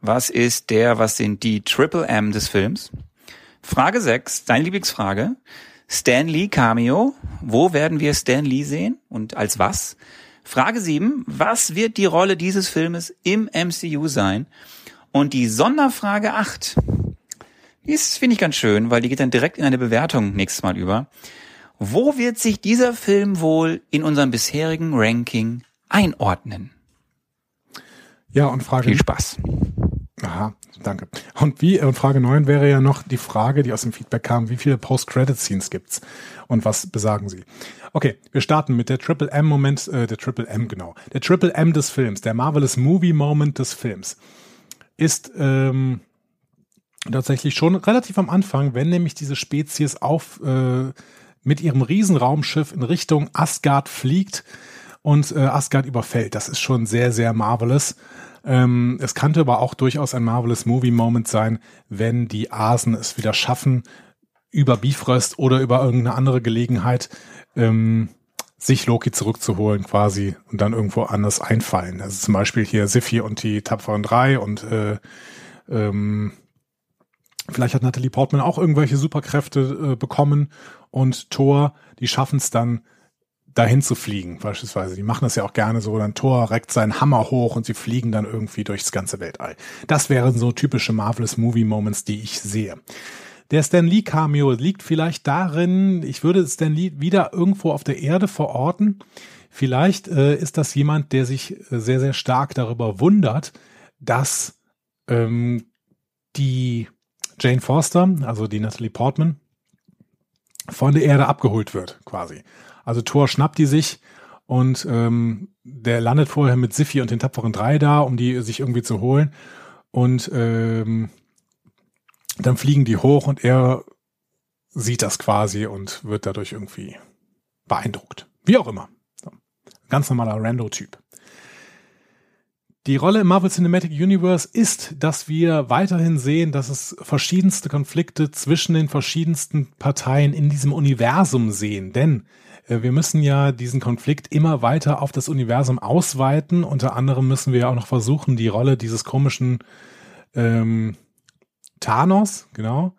Speaker 4: Was ist der, was sind die Triple M des Films? Frage 6, deine Lieblingsfrage. Stan Lee Cameo. Wo werden wir Stan Lee sehen und als was? Frage 7, was wird die Rolle dieses Filmes im MCU sein? Und die Sonderfrage 8, die ist, finde ich, ganz schön, weil die geht dann direkt in eine Bewertung nächstes Mal über. Wo wird sich dieser Film wohl in unserem bisherigen Ranking einordnen?
Speaker 1: Ja, und Frage.
Speaker 4: Viel Spaß.
Speaker 1: Danke. Und wie, und Frage 9 wäre ja noch die Frage, die aus dem Feedback kam, wie viele Post-Credit-Scenes gibt's? Und was besagen sie? Okay, wir starten mit der Triple M-Moment, äh, der Triple M, genau. Der Triple M des Films, der Marvelous Movie Moment des Films, ist ähm, tatsächlich schon relativ am Anfang, wenn nämlich diese Spezies auf äh, mit ihrem Riesenraumschiff in Richtung Asgard fliegt und äh, Asgard überfällt. Das ist schon sehr, sehr marvelous. Ähm, es könnte aber auch durchaus ein marvelous Movie Moment sein, wenn die Asen es wieder schaffen, über Bifrost oder über irgendeine andere Gelegenheit ähm, sich Loki zurückzuholen quasi und dann irgendwo anders einfallen. Also zum Beispiel hier Siffi und die Tapferen drei und äh, ähm, Vielleicht hat Natalie Portman auch irgendwelche Superkräfte äh, bekommen und Thor, die schaffen es dann dahin zu fliegen, beispielsweise. Die machen das ja auch gerne so, dann Thor reckt seinen Hammer hoch und sie fliegen dann irgendwie durchs ganze Weltall. Das wären so typische Marvelous Movie Moments, die ich sehe. Der Stan Lee Cameo liegt vielleicht darin, ich würde Stan Lee wieder irgendwo auf der Erde verorten. Vielleicht äh, ist das jemand, der sich äh, sehr, sehr stark darüber wundert, dass ähm, die Jane Forster, also die Natalie Portman, von der Erde abgeholt wird, quasi. Also Thor schnappt die sich und ähm, der landet vorher mit Siffi und den tapferen drei da, um die sich irgendwie zu holen. Und ähm, dann fliegen die hoch und er sieht das quasi und wird dadurch irgendwie beeindruckt. Wie auch immer. Ganz normaler Rando-Typ. Die Rolle im Marvel Cinematic Universe ist, dass wir weiterhin sehen, dass es verschiedenste Konflikte zwischen den verschiedensten Parteien in diesem Universum sehen. Denn wir müssen ja diesen Konflikt immer weiter auf das Universum ausweiten. Unter anderem müssen wir ja auch noch versuchen, die Rolle dieses komischen ähm, Thanos, genau,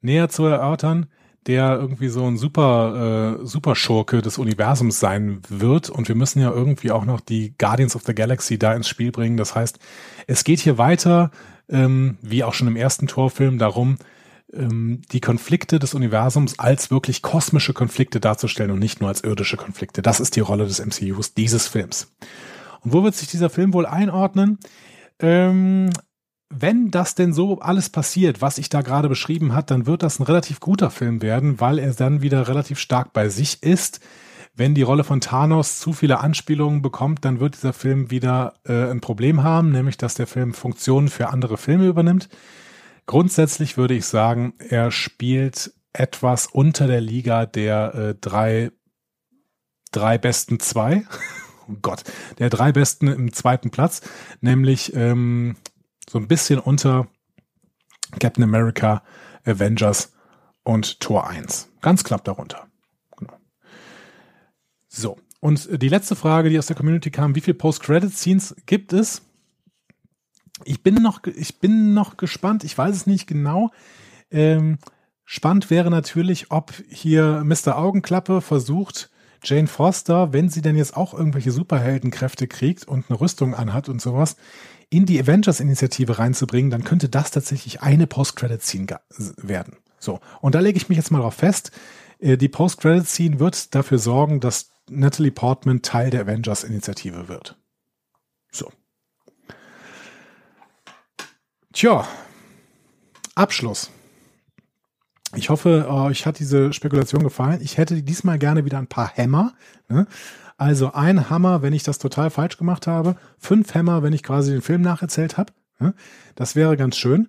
Speaker 1: näher zu erörtern der irgendwie so ein super, äh, super Schurke des Universums sein wird. Und wir müssen ja irgendwie auch noch die Guardians of the Galaxy da ins Spiel bringen. Das heißt, es geht hier weiter, ähm, wie auch schon im ersten Torfilm, darum, ähm, die Konflikte des Universums als wirklich kosmische Konflikte darzustellen und nicht nur als irdische Konflikte. Das ist die Rolle des MCUs, dieses Films. Und wo wird sich dieser Film wohl einordnen? Ähm, wenn das denn so alles passiert, was ich da gerade beschrieben hat, dann wird das ein relativ guter Film werden, weil er dann wieder relativ stark bei sich ist. Wenn die Rolle von Thanos zu viele Anspielungen bekommt, dann wird dieser Film wieder äh, ein Problem haben, nämlich dass der Film Funktionen für andere Filme übernimmt. Grundsätzlich würde ich sagen, er spielt etwas unter der Liga der äh, drei, drei besten zwei. oh Gott, der drei besten im zweiten Platz, nämlich ähm, so ein bisschen unter Captain America, Avengers und Tor 1. Ganz knapp darunter. Genau. So. Und die letzte Frage, die aus der Community kam, wie viele Post-Credit-Scenes gibt es? Ich bin noch, ich bin noch gespannt. Ich weiß es nicht genau. Ähm, spannend wäre natürlich, ob hier Mr. Augenklappe versucht, Jane Foster, wenn sie denn jetzt auch irgendwelche Superheldenkräfte kriegt und eine Rüstung anhat und sowas, in die Avengers-Initiative reinzubringen, dann könnte das tatsächlich eine Post-Credit-Scene werden. So. Und da lege ich mich jetzt mal drauf fest. Äh, die Post-Credit-Scene wird dafür sorgen, dass Natalie Portman Teil der Avengers-Initiative wird. So. Tja, Abschluss. Ich hoffe, euch hat diese Spekulation gefallen. Ich hätte diesmal gerne wieder ein paar Hämmer. Ne? Also ein Hammer, wenn ich das total falsch gemacht habe. Fünf Hämmer, wenn ich quasi den Film nacherzählt habe. Ne? Das wäre ganz schön.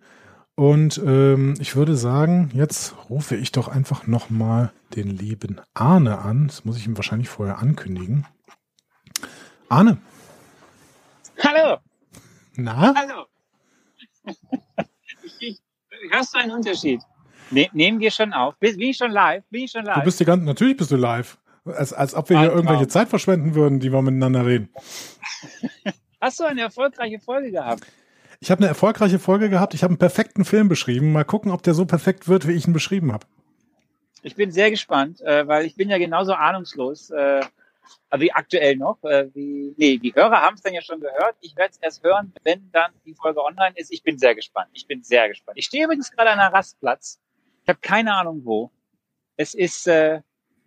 Speaker 1: Und ähm, ich würde sagen, jetzt rufe ich doch einfach nochmal den lieben Arne an. Das muss ich ihm wahrscheinlich vorher ankündigen. Arne.
Speaker 2: Hallo.
Speaker 1: Na?
Speaker 2: Hallo. Hörst du einen Unterschied? Ne, nehmen wir schon auf. Bin, bin, ich schon live? Bin ich schon live?
Speaker 1: Du bist die ganze, natürlich bist du live. Als, als ob wir hier irgendwelche Zeit verschwenden würden, die wir miteinander reden.
Speaker 2: Hast du eine erfolgreiche Folge gehabt?
Speaker 1: Ich habe eine erfolgreiche Folge gehabt. Ich habe einen perfekten Film beschrieben. Mal gucken, ob der so perfekt wird, wie ich ihn beschrieben habe.
Speaker 2: Ich bin sehr gespannt, äh, weil ich bin ja genauso ahnungslos, äh, wie aktuell noch. Äh, wie, nee, die Hörer haben es dann ja schon gehört. Ich werde es erst hören, wenn dann die Folge online ist. Ich bin sehr gespannt. Ich bin sehr gespannt. Ich stehe übrigens gerade an einem Rastplatz. Ich habe keine Ahnung wo. Es ist äh,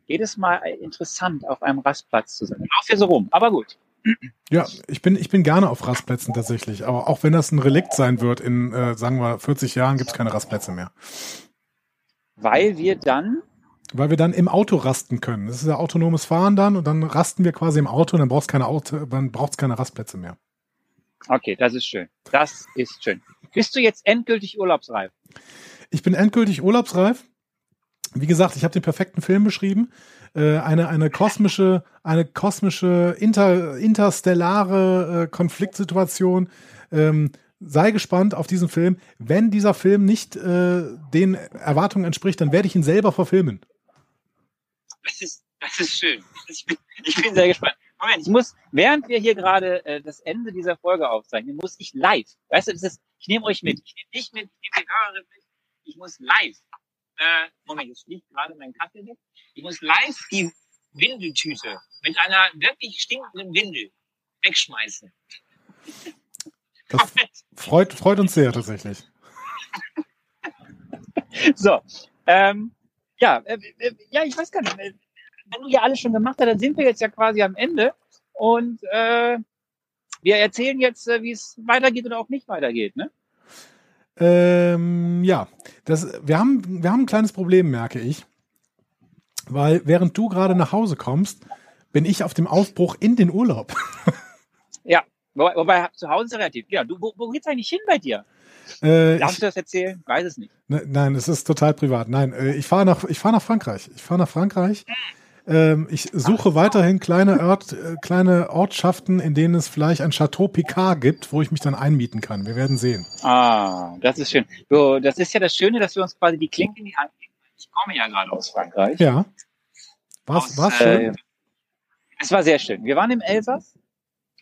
Speaker 2: jedes Mal interessant, auf einem Rastplatz zu sein. Ich laufe hier so rum, aber gut.
Speaker 1: Ja, ich bin, ich bin gerne auf Rastplätzen tatsächlich. Aber auch wenn das ein Relikt sein wird, in, äh, sagen wir, 40 Jahren gibt es keine Rastplätze mehr.
Speaker 2: Weil wir dann.
Speaker 1: Weil wir dann im Auto rasten können. Das ist ja autonomes Fahren dann und dann rasten wir quasi im Auto und dann braucht es keine Auto, dann braucht es keine Rastplätze mehr.
Speaker 2: Okay, das ist schön. Das ist schön. Bist du jetzt endgültig urlaubsreif?
Speaker 1: Ich bin endgültig urlaubsreif. Wie gesagt, ich habe den perfekten Film beschrieben. Äh, eine, eine kosmische, eine kosmische, inter, interstellare äh, Konfliktsituation. Ähm, sei gespannt auf diesen Film. Wenn dieser Film nicht äh, den Erwartungen entspricht, dann werde ich ihn selber verfilmen.
Speaker 2: Das ist, das ist schön. Ich bin, ich bin sehr gespannt. Moment, ich muss, während wir hier gerade äh, das Ende dieser Folge aufzeichnen, muss ich live. Weißt du, das ist, ich nehme euch mit. Ich nehme dich mit, ich nehme die Hörerin mit. Ich muss live äh, Moment, jetzt fliegt gerade mein Kaffee weg. Ich muss live die Windeltüte mit einer wirklich stinkenden Windel wegschmeißen.
Speaker 1: Das freut, freut uns sehr tatsächlich.
Speaker 2: so, ähm, ja, äh, äh, ja, ich weiß gar nicht. Äh, wenn du ja alles schon gemacht hast, dann sind wir jetzt ja quasi am Ende und äh, wir erzählen jetzt, äh, wie es weitergeht oder auch nicht weitergeht, ne?
Speaker 1: Ähm, ja, das, wir, haben, wir haben ein kleines Problem, merke ich. Weil während du gerade nach Hause kommst, bin ich auf dem Aufbruch in den Urlaub.
Speaker 2: ja, wobei, wobei zu Hause relativ. Ja, du, wo, wo geht's eigentlich hin bei dir?
Speaker 1: Äh,
Speaker 2: Darfst du das erzählen? Weiß es nicht.
Speaker 1: Ne, nein, es ist total privat. Nein, äh, ich fahre nach, ich fahre nach Frankreich. Ich fahre nach Frankreich. Ähm, ich suche weiterhin kleine, Ort, äh, kleine Ortschaften, in denen es vielleicht ein Chateau Picard gibt, wo ich mich dann einmieten kann. Wir werden sehen.
Speaker 2: Ah, das ist schön. So, das ist ja das Schöne, dass wir uns quasi die Klinke in die Hand geben. Ich komme ja gerade aus Frankreich.
Speaker 1: Ja. War's, war's schön?
Speaker 2: Äh, es war sehr schön. Wir waren im Elsass.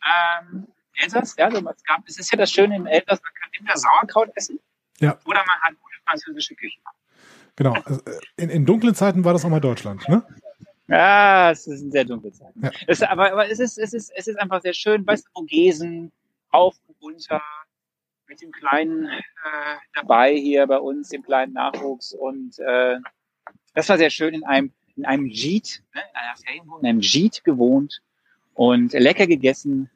Speaker 2: Ähm, Elsass, ja, also es, gab, es ist ja das Schöne im Elsass, man kann entweder Sauerkraut essen
Speaker 1: ja.
Speaker 2: oder man hat gute französische Küche.
Speaker 1: Genau. Also, äh, in, in dunklen Zeiten war das auch mal Deutschland, ne?
Speaker 2: Ja, es ist ein sehr dunkle Zeit. Ja. Es, aber, aber es ist, es ist, es ist einfach sehr schön, weißt du, Vogesen, auf und runter, mit dem Kleinen äh, dabei hier bei uns, dem kleinen Nachwuchs. Und äh, das war sehr schön in einem, in einem Jeet, ne, in einer Ferienwohnung, in einem Jeet gewohnt und lecker gegessen,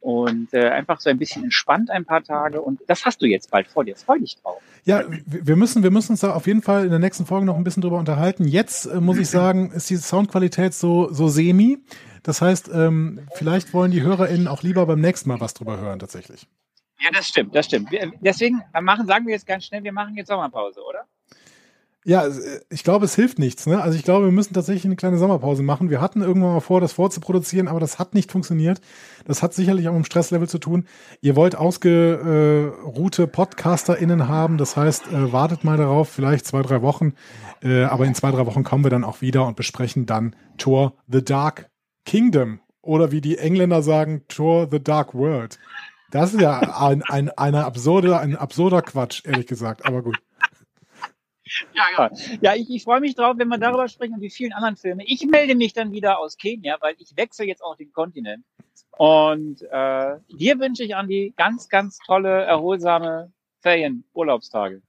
Speaker 2: und äh, einfach so ein bisschen entspannt ein paar Tage und das hast du jetzt bald vor dir. Freu dich drauf.
Speaker 1: Ja, wir müssen, wir müssen uns da auf jeden Fall in der nächsten Folge noch ein bisschen drüber unterhalten. Jetzt äh, muss ich sagen, ist die Soundqualität so so semi. Das heißt, ähm, vielleicht wollen die HörerInnen auch lieber beim nächsten Mal was drüber hören tatsächlich.
Speaker 2: Ja, das stimmt, das stimmt. Deswegen machen, sagen wir jetzt ganz schnell, wir machen jetzt Sommerpause, oder?
Speaker 1: Ja, ich glaube, es hilft nichts. Ne? Also ich glaube, wir müssen tatsächlich eine kleine Sommerpause machen. Wir hatten irgendwann mal vor, das vorzuproduzieren, aber das hat nicht funktioniert. Das hat sicherlich auch mit dem Stresslevel zu tun. Ihr wollt ausgeruhte PodcasterInnen haben. Das heißt, äh, wartet mal darauf, vielleicht zwei, drei Wochen. Äh, aber in zwei, drei Wochen kommen wir dann auch wieder und besprechen dann Tor The Dark Kingdom. Oder wie die Engländer sagen, Tor The Dark World. Das ist ja ein, ein, eine absurde, ein absurder Quatsch, ehrlich gesagt. Aber gut.
Speaker 2: Ja, ja. ja ich, ich freue mich drauf, wenn wir darüber sprechen und die vielen anderen Filme. Ich melde mich dann wieder aus Kenia, weil ich wechsle jetzt auch den Kontinent. Und äh, dir wünsche ich, Andi, ganz, ganz tolle, erholsame Ferien-Urlaubstage.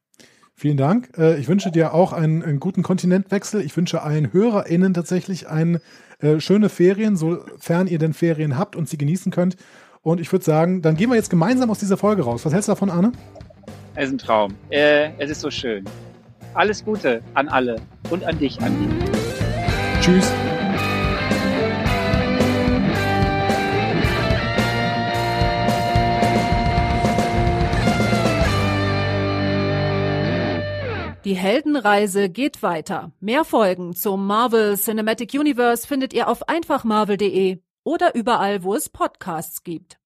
Speaker 1: Vielen Dank. Äh, ich wünsche dir auch einen, einen, guten Kontinentwechsel. Ich wünsche allen HörerInnen tatsächlich ein, äh, schöne Ferien, sofern ihr denn Ferien habt und sie genießen könnt. Und ich würde sagen, dann gehen wir jetzt gemeinsam aus dieser Folge raus. Was hältst du davon, Arne?
Speaker 2: Es ist ein Traum. Äh, es ist so schön. Alles Gute an alle und an dich, Andi.
Speaker 1: Tschüss.
Speaker 3: Die Heldenreise geht weiter. Mehr Folgen zum Marvel Cinematic Universe findet ihr auf einfachmarvel.de oder überall, wo es Podcasts gibt.